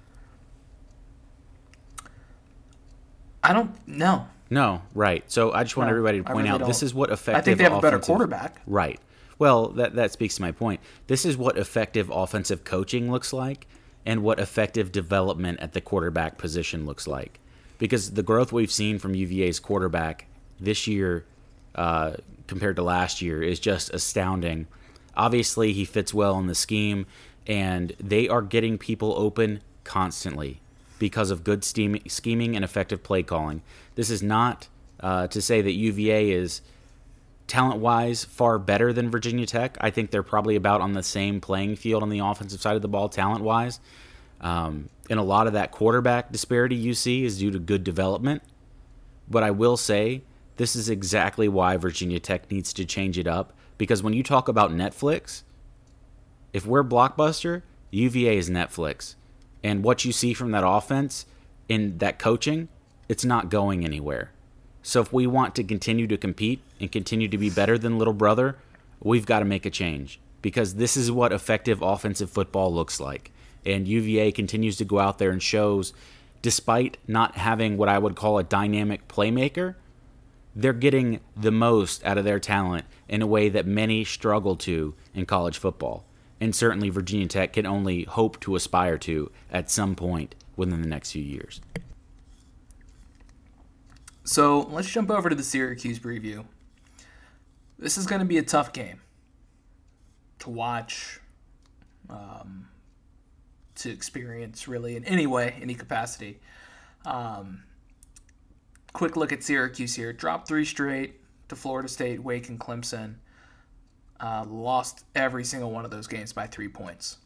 I don't know. No, right. So I just want no, everybody to point really out don't. this is what effective. I think they have a better quarterback. Right. Well, that that speaks to my point. This is what effective offensive coaching looks like, and what effective development at the quarterback position looks like. Because the growth we've seen from UVA's quarterback this year uh, compared to last year is just astounding. Obviously, he fits well in the scheme, and they are getting people open constantly because of good scheming and effective play calling. This is not uh, to say that UVA is talent wise far better than Virginia Tech. I think they're probably about on the same playing field on the offensive side of the ball, talent wise. Um, and a lot of that quarterback disparity you see is due to good development. But I will say this is exactly why Virginia Tech needs to change it up because when you talk about Netflix, if we're Blockbuster, UVA is Netflix and what you see from that offense in that coaching, it's not going anywhere. So if we want to continue to compete and continue to be better than little brother, we've got to make a change because this is what effective offensive football looks like. And UVA continues to go out there and shows despite not having what I would call a dynamic playmaker, they're getting the most out of their talent in a way that many struggle to in college football and certainly Virginia Tech can only hope to aspire to at some point within the next few years. So let's jump over to the Syracuse preview. This is going to be a tough game to watch, um, to experience, really, in any way, any capacity. Um, quick look at Syracuse here. Dropped three straight to Florida State, Wake, and Clemson uh, lost every single one of those games by three points.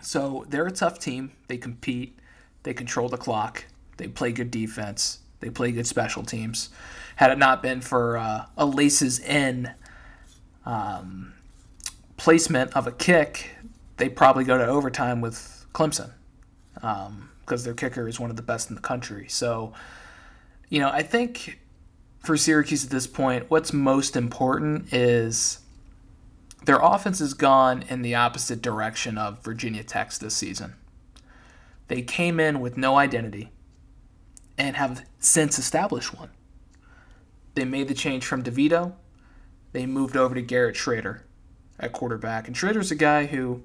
So they're a tough team. They compete, they control the clock, they play good defense, they play good special teams. Had it not been for uh, a laces in um, placement of a kick, they probably go to overtime with Clemson because um, their kicker is one of the best in the country. So, you know, I think for Syracuse at this point, what's most important is their offense has gone in the opposite direction of Virginia Tech's this season. They came in with no identity and have since established one. They made the change from DeVito, they moved over to Garrett Shrader. at quarterback. And Shrader's a guy who,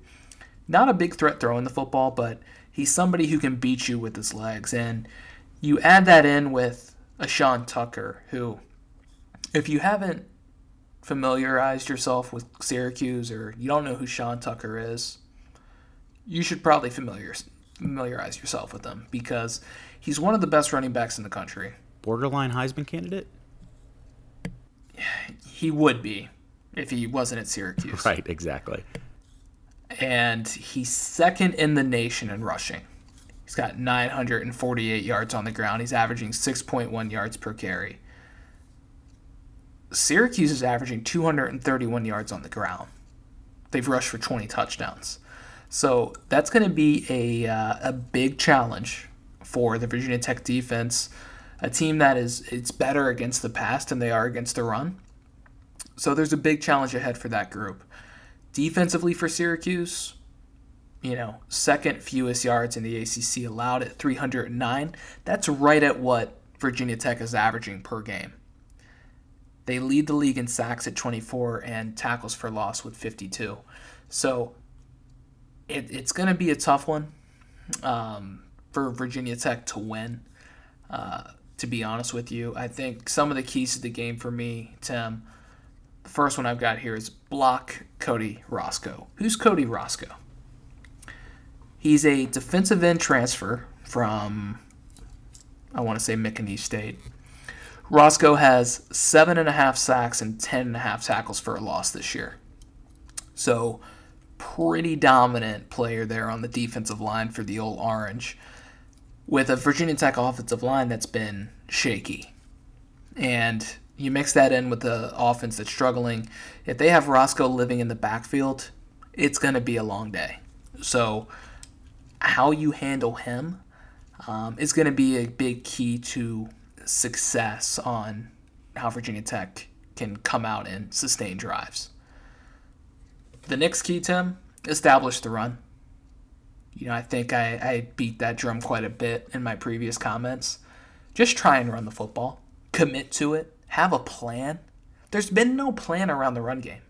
not a big threat throwing the football, but he's somebody who can beat you with his legs. And you add that in with a Sean Tucker, who, if you haven't familiarized yourself with Syracuse or you don't know who Sean Tucker is, you should probably familiar, familiarize yourself with him because he's one of the best running backs in the country. Borderline Heisman candidate? He would be if he wasn't at Syracuse. [LAUGHS] Right, exactly. And he's second in the nation in rushing. He's got 948 yards on the ground. He's averaging 6.1 yards per carry. Syracuse is averaging 231 yards on the ground. They've rushed for 20 touchdowns. So that's going to be a, uh, a big challenge for the Virginia Tech defense, a team that is it's better against the pass than they are against the run. So there's a big challenge ahead for that group. Defensively for Syracuse, you know, second fewest yards in the ACC allowed at 309. That's right at what Virginia Tech is averaging per game. They lead the league in sacks at 24 and tackles for loss with 52. So it, it's going to be a tough one um, for Virginia Tech to win. Uh, to be honest with you, I think some of the keys to the game for me, Tim. The first one I've got here is block Cody Roscoe. Who's Cody Roscoe? He's a defensive end transfer from, I want to say, McNeese State. Roscoe has seven and a half sacks and ten and a half tackles for a loss this year. So, pretty dominant player there on the defensive line for the old Orange, with a Virginia Tech offensive line that's been shaky. And you mix that in with the offense that's struggling. If they have Roscoe living in the backfield, it's going to be a long day. So, how you handle him um, is going to be a big key to success on how Virginia Tech can come out and sustain drives. The next key, Tim, establish the run. You know, I think I, I beat that drum quite a bit in my previous comments. Just try and run the football, commit to it, have a plan. There's been no plan around the run game.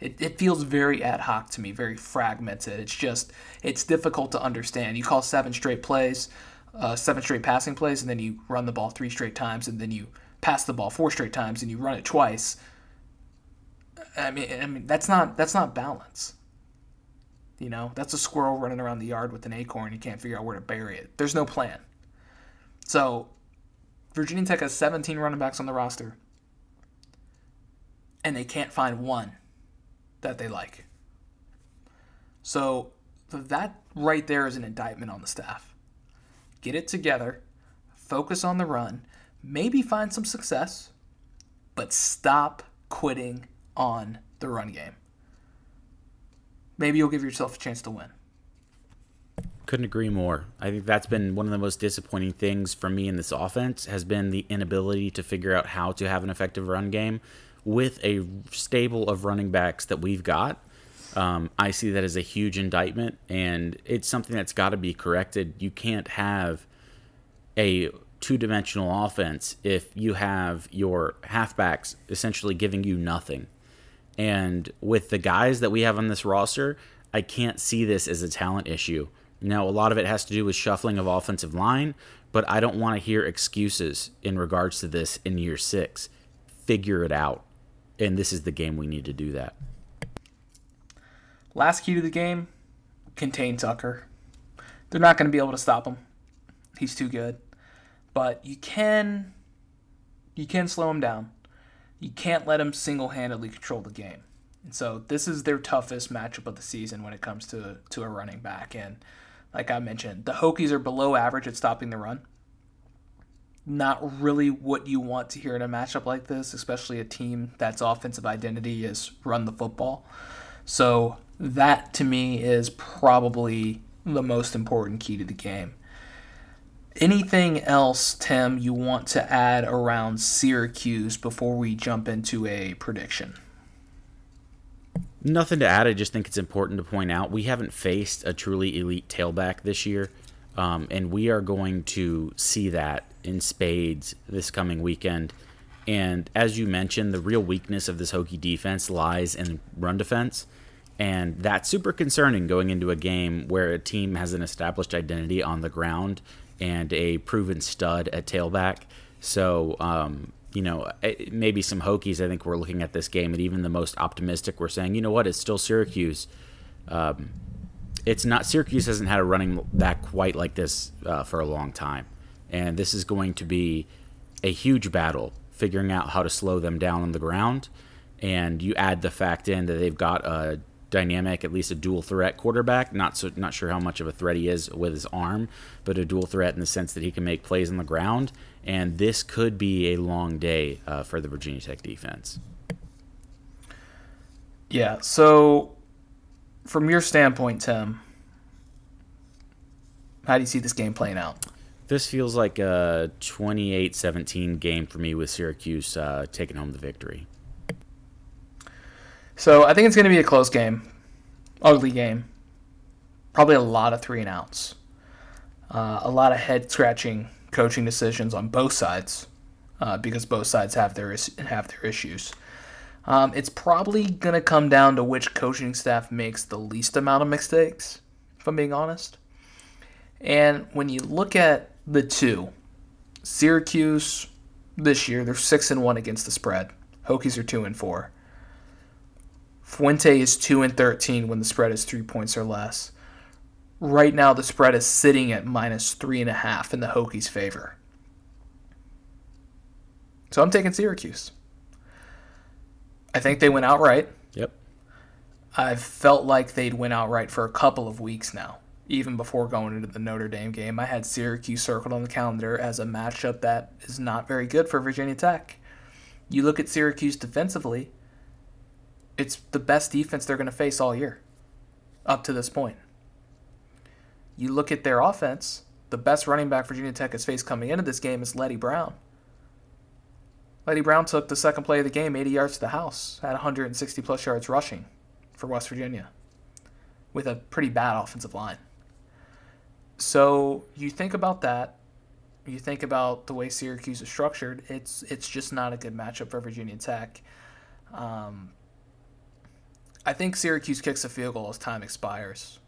It, it feels very ad hoc to me, very fragmented. It's just, it's difficult to understand. You call seven straight plays, uh, seven straight passing plays, and then you run the ball three straight times, and then you pass the ball four straight times, and you run it twice. I mean, I mean that's not that's not balance. You know, that's a squirrel running around the yard with an acorn. You can't figure out where to bury it. There's no plan. So, Virginia Tech has 17 running backs on the roster, and they can't find one that they like. So, that right there is an indictment on the staff get it together, focus on the run, maybe find some success, but stop quitting on the run game. Maybe you'll give yourself a chance to win. Couldn't agree more. I think that's been one of the most disappointing things for me in this offense has been the inability to figure out how to have an effective run game with a stable of running backs that we've got. Um, I see that as a huge indictment, and it's something that's got to be corrected. You can't have a two dimensional offense if you have your halfbacks essentially giving you nothing. And with the guys that we have on this roster, I can't see this as a talent issue. Now, a lot of it has to do with shuffling of offensive line, but I don't want to hear excuses in regards to this in year six. Figure it out. And this is the game we need to do that. Last key to the game contain Tucker. They're not going to be able to stop him. He's too good. But you can you can slow him down. You can't let him single-handedly control the game. And so this is their toughest matchup of the season when it comes to to a running back and like I mentioned, the Hokies are below average at stopping the run. Not really what you want to hear in a matchup like this, especially a team that's offensive identity is run the football. So that to me is probably the most important key to the game. Anything else, Tim, you want to add around Syracuse before we jump into a prediction? Nothing to add. I just think it's important to point out we haven't faced a truly elite tailback this year, um, and we are going to see that in spades this coming weekend. And as you mentioned, the real weakness of this Hokie defense lies in run defense. And that's super concerning going into a game where a team has an established identity on the ground and a proven stud at tailback. So, um, you know, maybe some Hokies, I think we're looking at this game, and even the most optimistic, we're saying, you know what, it's still Syracuse. Um, it's not, Syracuse hasn't had a running back quite like this uh, for a long time. And this is going to be a huge battle figuring out how to slow them down on the ground. And you add the fact in that they've got a dynamic, at least a dual threat quarterback. Not so, not sure how much of a threat he is with his arm, but a dual threat in the sense that he can make plays on the ground and this could be a long day uh, for the Virginia Tech defense. Yeah. So, from your standpoint, Tim, how do you see this game playing out? This feels like a 28 17 game for me with Syracuse uh, taking home the victory. So, I think it's going to be a close game, ugly game. Probably a lot of three and outs, uh, a lot of head scratching coaching decisions on both sides uh, because both sides have their have their issues. Um, it's probably going to come down to which coaching staff makes the least amount of mistakes, if I'm being honest. And when you look at the two, Syracuse this year they're six and one against the spread. Hokies are two and four. Fuente is two and thirteen when the spread is three points or less. Right now, the spread is sitting at minus three and a half in the Hokies' favor. So I'm taking Syracuse. I think they went outright. Yep. I've felt like they'd win outright for a couple of weeks now. Even before going into the Notre Dame game, I had Syracuse circled on the calendar as a matchup that is not very good for Virginia Tech. You look at Syracuse defensively, it's the best defense they're going to face all year up to this point. You look at their offense, the best running back Virginia Tech has faced coming into this game is Leddie Brown. Leddie Brown took the second play of the game 80 yards to the house, had 160 plus yards rushing for West Virginia with a pretty bad offensive line. So you think about that, you think about the way Syracuse is structured, it's it's just not a good matchup for Virginia Tech. Um, I think Syracuse kicks a field goal as time expires,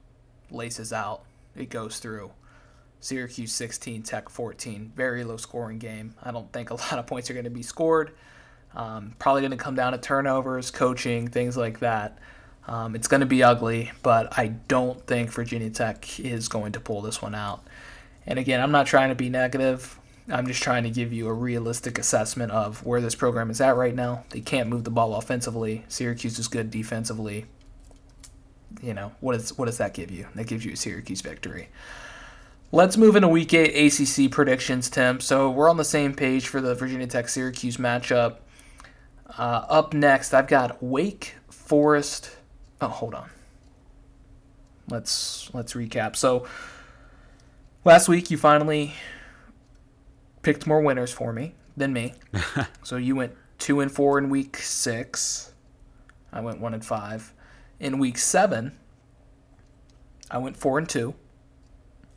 laces out, it goes through. Syracuse 16, Tech 14. Very low scoring game. I don't think a [LAUGHS] lot of points are going to be scored. Um, probably going to come down to turnovers, coaching, things like that. Um, it's going to be ugly, but I don't think Virginia Tech is going to pull this one out. And again, I'm not trying to be negative. I'm just trying to give you a realistic assessment of where this program is at right now. They can't move the ball offensively. Syracuse is good defensively you know, what, is, what does that give you? That gives you a Syracuse victory. Let's move into Week 8 ACC predictions, Tim. So we're on the same page for the Virginia Tech Syracuse matchup. Uh, up next, I've got Wake Forest. Oh, hold on. Let's let's recap. So last week you finally picked more winners for me than me. [LAUGHS] so you went two and four in week six. I went one and five. In week seven, I went four and two,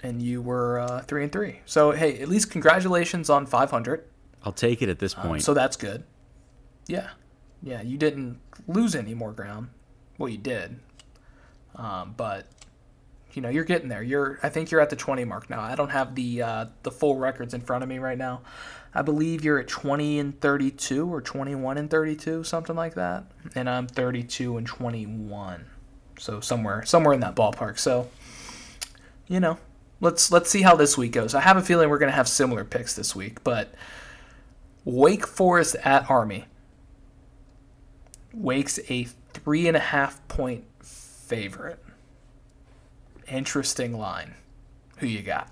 and you were uh, three and three. So hey, at least congratulations on 500. I'll take it at this um, point. Um, so that's good. Yeah, yeah. You didn't lose any more ground. Well, you did, um, but you know you're getting there. You're I think you're at the 20 mark now. I don't have the uh, the full records in front of me right now. I believe you're at 20 and 32 or 21 and 32, something like that. And I'm 32 and 21. So somewhere somewhere in that ballpark. So you know, let's let's see how this week goes. I have a feeling we're going to have similar picks this week, but Wake Forest at Army. Wake's a three and a half point favorite. Interesting line. Who you got?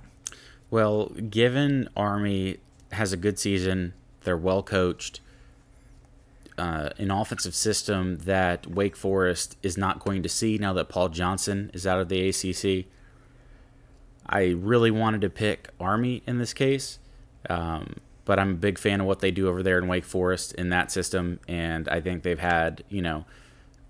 Well, given Army has a good season. They're well coached. Uh, an offensive system that Wake Forest is not going to see now that Paul Johnson is out of the ACC. I really wanted to pick Army in this case, um, but I'm a big fan of what they do over there in Wake Forest in that system, and I think they've had you know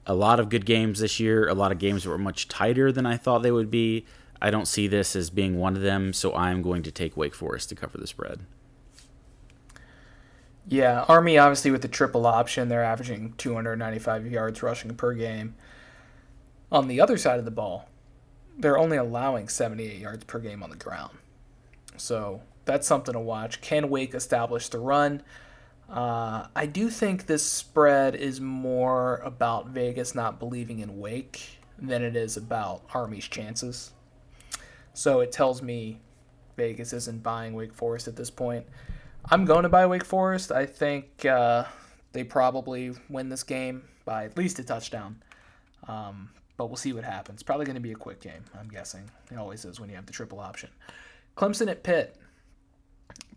a lot of good games this year. A lot of games that were much tighter than I thought they would be. I don't see this as being one of them, so I'm going to take Wake Forest to cover the spread. Yeah, Army obviously with the triple option, they're averaging 295 yards rushing per game. On the other side of the ball, they're only allowing 78 yards per game on the ground. So that's something to watch. Can Wake establish the run? Uh, I do think this spread is more about Vegas not believing in Wake than it is about Army's chances. So it tells me Vegas isn't buying Wake Forest at this point. I'm going to buy Wake Forest. I think uh, they probably win this game by at least a touchdown. Um, but we'll see what happens. Probably going to be a quick game, I'm guessing. It always is when you have the triple option. Clemson at Pitt.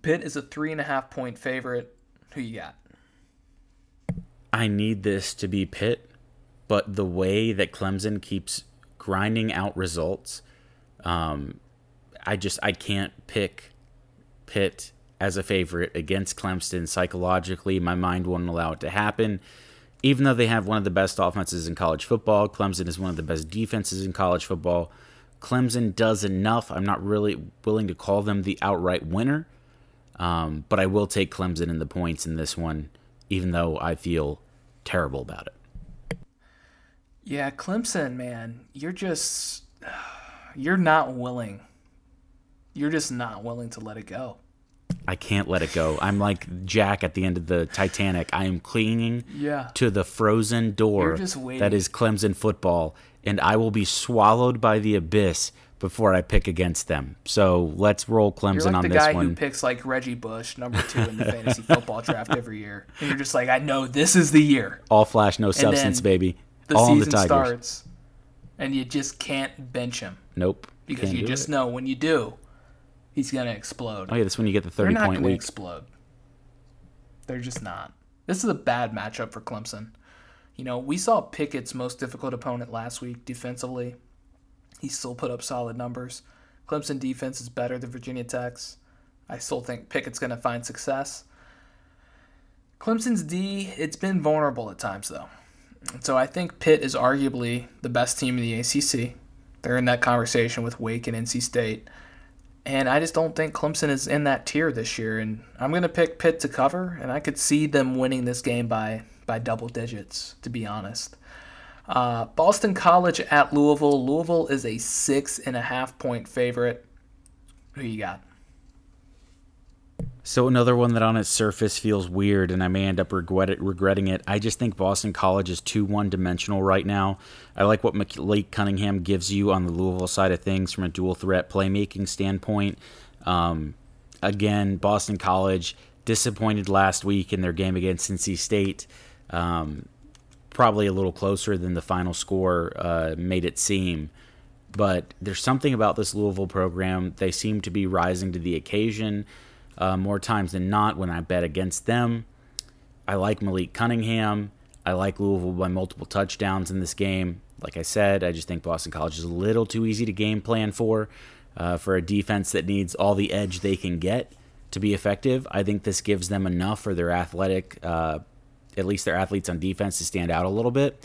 Pitt is a three and a half point favorite. Who you got? I need this to be Pitt, but the way that Clemson keeps grinding out results, um, I just I can't pick Pitt as a favorite against Clemson psychologically. My mind won't allow it to happen. Even though they have one of the best offenses in college football, Clemson is one of the best defenses in college football. Clemson does enough. I'm not really willing to call them the outright winner, um, but I will take Clemson in the points in this one, even though I feel terrible about it. Yeah, Clemson, man, you're just [SIGHS] you're not willing. You're just not willing to let it go. I can't let it go. I'm like Jack at the end of the Titanic. I am clinging yeah. to the frozen door that is Clemson football, and I will be swallowed by the abyss before I pick against them. So let's roll Clemson you're like on the this guy one. who picks like Reggie Bush, number two in the fantasy football draft every year, and you're just like, I know this is the year. All flash, no substance, baby. The All season the starts, and you just can't bench him Nope. because you just it. know when you do, he's gonna explode. Oh yeah, that's when you get the They're thirty not point gonna week. explode. They're just not. This is a bad matchup for Clemson. You know, we saw Pickett's most difficult opponent last week defensively. He still put up solid numbers. Clemson defense is better than Virginia Tech's. I still think Pickett's going to find success. Clemson's D, it's been vulnerable at times, though. So I think Pitt is arguably the best team in the ACC. They're in that conversation with Wake and NC State. And I just don't think Clemson is in that tier this year. And I'm going to pick Pitt to cover, and I could see them winning this game by, by double digits, to be honest. Uh, Boston College at Louisville. Louisville is a six and a half point favorite. Who you got? So another one that on its surface feels weird, and I may end up regret it, regretting it. I just think Boston College is too one-dimensional right now. I like what Malik Cunningham gives you on the Louisville side of things from a dual threat playmaking standpoint. Um, again, Boston College disappointed last week in their game against NC State. Um, probably a little closer than the final score uh, made it seem. But there's something about this Louisville program. They seem to be rising to the occasion uh, more times than not when I bet against them. I like Malik Cunningham. I like Louisville by multiple touchdowns in this game. Like I said, I just think Boston College is a little too easy to game plan for, uh, for a defense that needs all the edge they can get to be effective. I think this gives them enough for their athletic, uh, at least their athletes on defense, to stand out a little bit.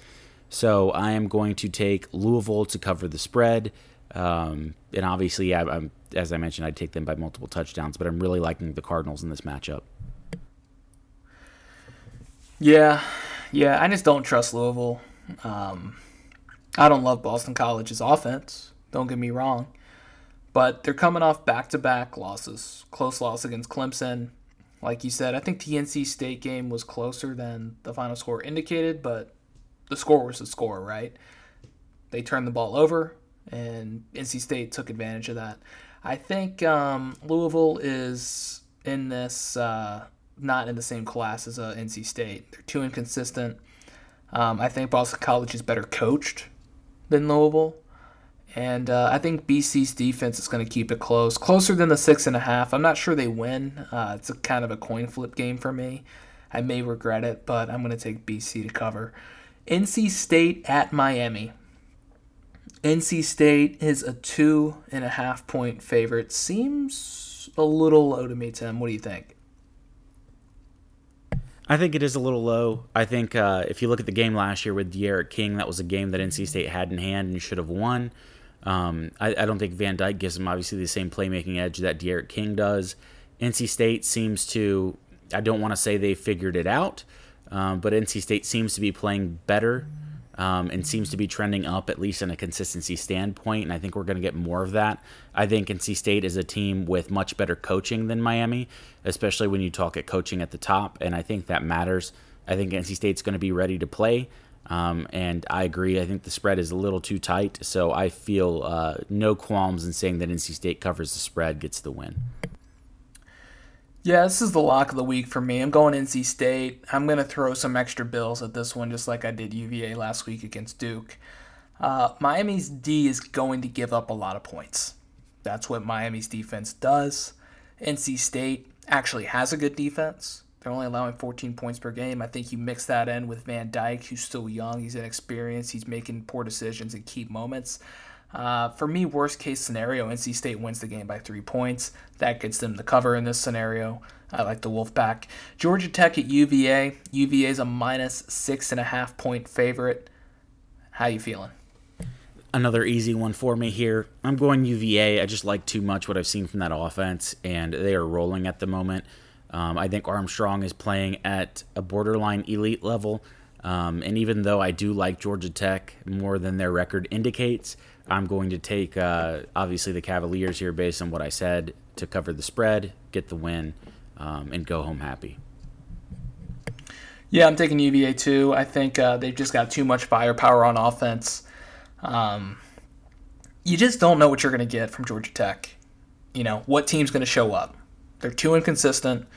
So I am going to take Louisville to cover the spread. Um, and obviously, I'm as I mentioned, I'd take them by multiple touchdowns, but I'm really liking the Cardinals in this matchup. Yeah, yeah. I just don't trust Louisville. Um, I don't love Boston College's offense. Don't get me wrong, but they're coming off back-to-back losses. Close loss against Clemson. Like you said, I think the NC State game was closer than the final score indicated, but the score was the score, right? They turned the ball over, and NC State took advantage of that. I think um, Louisville is in this uh, not in the same class as uh, NC State. They're too inconsistent. Um, I think Boston College is better coached than Louisville, and uh, I think BC's defense is going to keep it close, closer than the six and a half. I'm not sure they win. Uh, it's a kind of a coin flip game for me. I may regret it, but I'm going to take BC to cover. NC State at Miami. NC State is a two and a half point favorite. Seems a little low to me, Tim. What do you think? I think it is a little low. I think uh, if you look at the game last year with D'Eriq King, that was a game that NC State had in hand and should have won. Um, I, I, don't think Van Dyke gives them obviously the same playmaking edge that D'Eriq King does. NC State seems to I don't want to say they figured it out, um, but NC State seems to be playing better um, and seems to be trending up, at least in a consistency standpoint. And I think we're going to get more of that. I think NC State is a team with much better coaching than Miami, especially when you talk at coaching at the top. And I think that matters. I think NC State's going to be ready to play. Um, and I agree. I think the spread is a little too tight. So I feel uh, no qualms in saying that NC State covers the spread, gets the win. Yeah, this is the lock of the week for me. I'm going NC State. I'm going to throw some extra bills at this one, just like I did UVA last week against Duke. Uh, Miami's D is going to give up a lot of points. That's what Miami's defense does. NC State actually has a good defense. They're only allowing 14 points per game. I think you mix that in with Van Dyke, who's still young. He's inexperienced. He's making poor decisions in key moments. Uh, for me, worst case scenario, NC State wins the game by three points. That gets them the cover in this scenario. I like the Wolfpack. Georgia Tech at UVA. UVA is a minus six and a half point favorite. How you feeling? Another easy one for me here. I'm going UVA. I just like too much what I've seen from that offense, and they are rolling at the moment. Um, I think Armstrong is playing at a borderline elite level. Um, and even though I do like Georgia Tech more than their record indicates, I'm going to take uh, obviously the Cavaliers here based on what I said to cover the spread, get the win, um, and go home happy. Yeah, I'm taking UVA too. I think uh, they've just got too much firepower on offense. Um, you just don't know what you're going to get from Georgia Tech. You know, what team's going to show up. They're too inconsistent.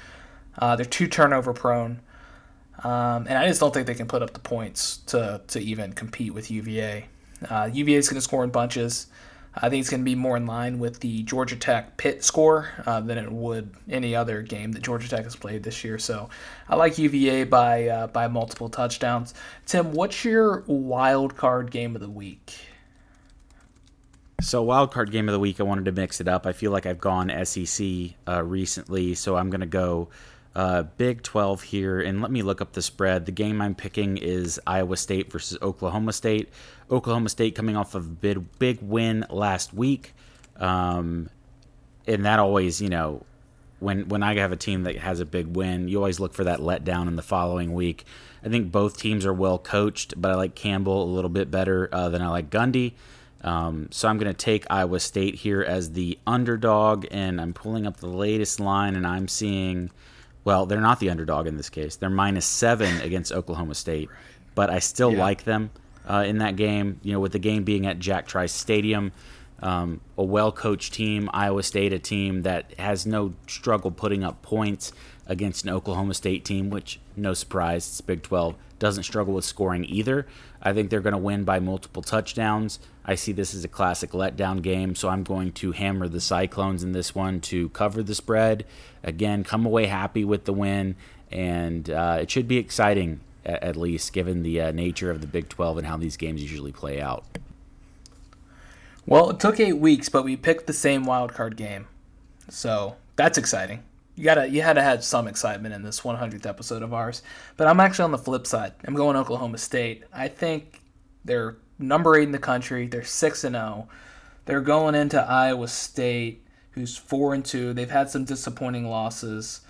Uh, they're too turnover prone. Um, and I just don't think they can put up the points to, to even compete with UVA. Uh, UVA is going to score in bunches. I think it's going to be more in line with the Georgia Tech Pitt score uh, than it would any other game that Georgia Tech has played this year. So I like UVA by uh, by multiple touchdowns. Tim, what's your wild card game of the week? So wild card game of the week, I wanted to mix it up. I feel like I've gone SEC uh, recently, so I'm going to go uh, Big 12 here, and let me look up the spread. The game I'm picking is Iowa State versus Oklahoma State. Oklahoma State coming off of a big, big win last week. Um, and that always, you know, when when I have a team that has a big win, you always look for that letdown in the following week. I think both teams are well coached, but I like Campbell a little bit better uh, than I like Gundy. Um, so I'm going to take Iowa State here as the underdog, and I'm pulling up the latest line, and I'm seeing well, they're not the underdog in this case. They're minus seven [LAUGHS] against Oklahoma State, but I still yeah. like them uh, in that game. You know, with the game being at Jack Trice Stadium, um, a well-coached team, Iowa State, a team that has no struggle putting up points against an Oklahoma State team, which no surprise, it's Big 12, doesn't struggle with scoring either. I think they're going to win by multiple touchdowns. I see this as a classic letdown game, so I'm going to hammer the Cyclones in this one to cover the spread. Again, come away happy with the win, and uh, it should be exciting at, at least, given the uh, nature of the Big 12 and how these games usually play out. Well, it took eight weeks, but we picked the same wild card game, so that's exciting. You gotta, you had to have some excitement in this 100th episode of ours. But I'm actually on the flip side. I'm going Oklahoma State. I think they're number eight in the country. They're six and zero. Oh. They're going into Iowa State, who's four and two. They've had some disappointing losses.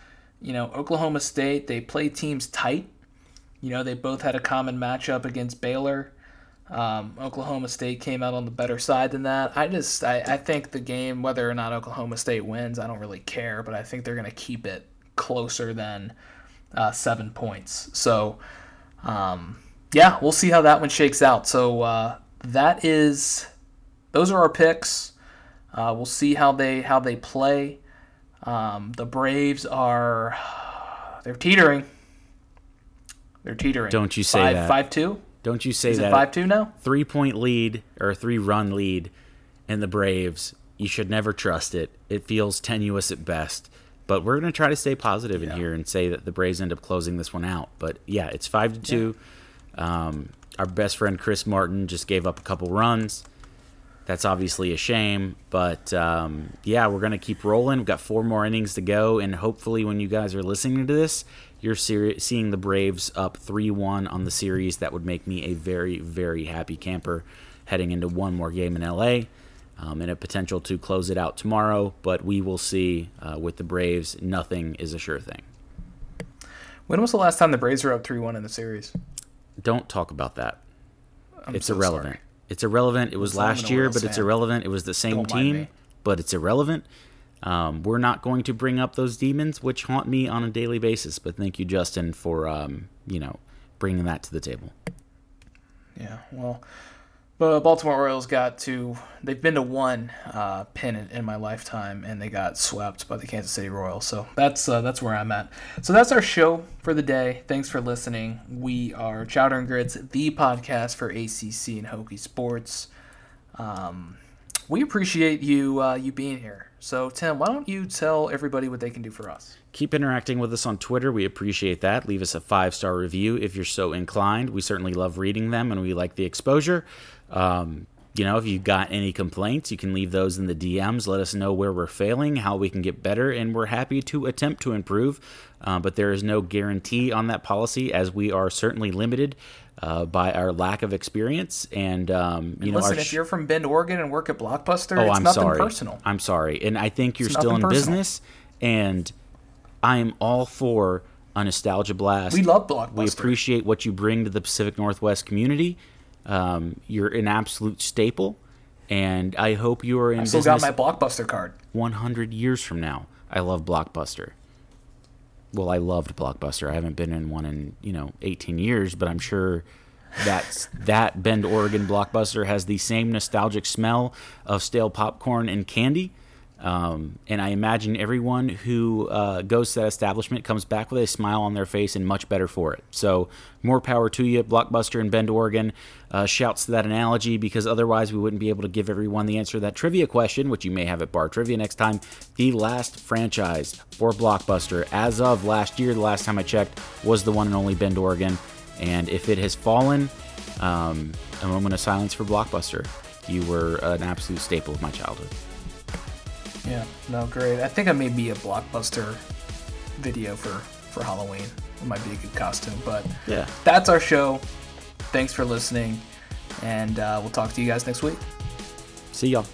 You know, Oklahoma State. They play teams tight. You know, they both had a common matchup against Baylor. Um, Oklahoma State came out on the better side than that. I just I, I think the game, whether or not Oklahoma State wins, I don't really care, but I think they're going to keep it closer than uh, seven points. So, um, yeah, we'll see how that one shakes out. So uh, that is those are our picks. Uh, we'll see how they how they play. Um, the Braves are they're teetering. They're teetering. Don't you say five, that? Five two. Don't you say Is that? five two now? Three point lead or three run lead in the Braves. You should never trust it. It feels tenuous at best. But we're going to try to stay positive yeah. in here and say that the Braves end up closing this one out. But yeah, it's five to two. Yeah. Um, our best friend Chris Martin just gave up a couple runs. That's obviously a shame, but um, yeah, we're gonna keep rolling. We've got four more innings to go, and hopefully, when you guys are listening to this, you're ser- seeing the Braves up 3 1 on the series. That would make me a very, very happy camper heading into one more game in LA um, and a potential to close it out tomorrow. But we will see uh, with the Braves, nothing is a sure thing. When was the last time the Braves were up 3 1 in the series? Don't talk about that. I'm it's so irrelevant. sorry. It's irrelevant. It was as last year, but it's irrelevant. It was the same Don't team, but it's irrelevant. Um, we're not going to bring up those demons, which haunt me on a daily basis. But thank you, Justin, for um, you know bringing that to the table. Yeah, well, the Baltimore Orioles got to, they've been to one uh, pennant in my lifetime, and they got swept by the Kansas City Royals. So that's uh, that's where I'm at. So that's our show for the day. Thanks for listening. We are Chowder and Grits, the podcast for ACC and Hokie sports. Um, we appreciate you uh, you being here. So Tim, why don't you tell everybody what they can do for us? Keep interacting with us on Twitter. We appreciate that. Leave us a five star review if you're so inclined. We certainly love reading them and we like the exposure. Um, you know, if you've got any complaints, you can leave those in the DMs. Let us know where we're failing, how we can get better, and we're happy to attempt to improve. Uh, but there is no guarantee on that policy, as we are certainly limited uh, by our lack of experience. And um, you know, Listen, our if you're from Bend, Oregon, and work at Blockbuster, Oh, it's I'm nothing sorry. personal. I'm sorry. And I think you're It's still in personal. business, and I am all for a nostalgia blast. We love Blockbuster. We appreciate what you bring to the Pacific Northwest community. Um, you're an absolute staple, and I hope you are in I still got my Blockbuster card. 100 years from now. I love Blockbuster. Well, I loved Blockbuster. I haven't been in one in you know 18 years, but I'm sure that's [LAUGHS] that Bend, Oregon Blockbuster has the same nostalgic smell of stale popcorn and candy. Um, and I imagine everyone who uh, goes to that establishment comes back with a smile on their face and much better for it. So, more power to you, Blockbuster in Bend, Oregon. Uh, shouts to that analogy because otherwise we wouldn't be able to give everyone the answer to that trivia question, which you may have at Bar Trivia next time. The last franchise for Blockbuster, as of last year, the last time I checked, was the one and only Bend, Oregon. And if it has fallen, um, a moment of silence for Blockbuster. You were an absolute staple of my childhood. Yeah, no, great. I think I may be a blockbuster video for for Halloween. It might be a good costume, but Yeah. that's our show. Thanks for listening, and uh, we'll talk to you guys next week. See y'all.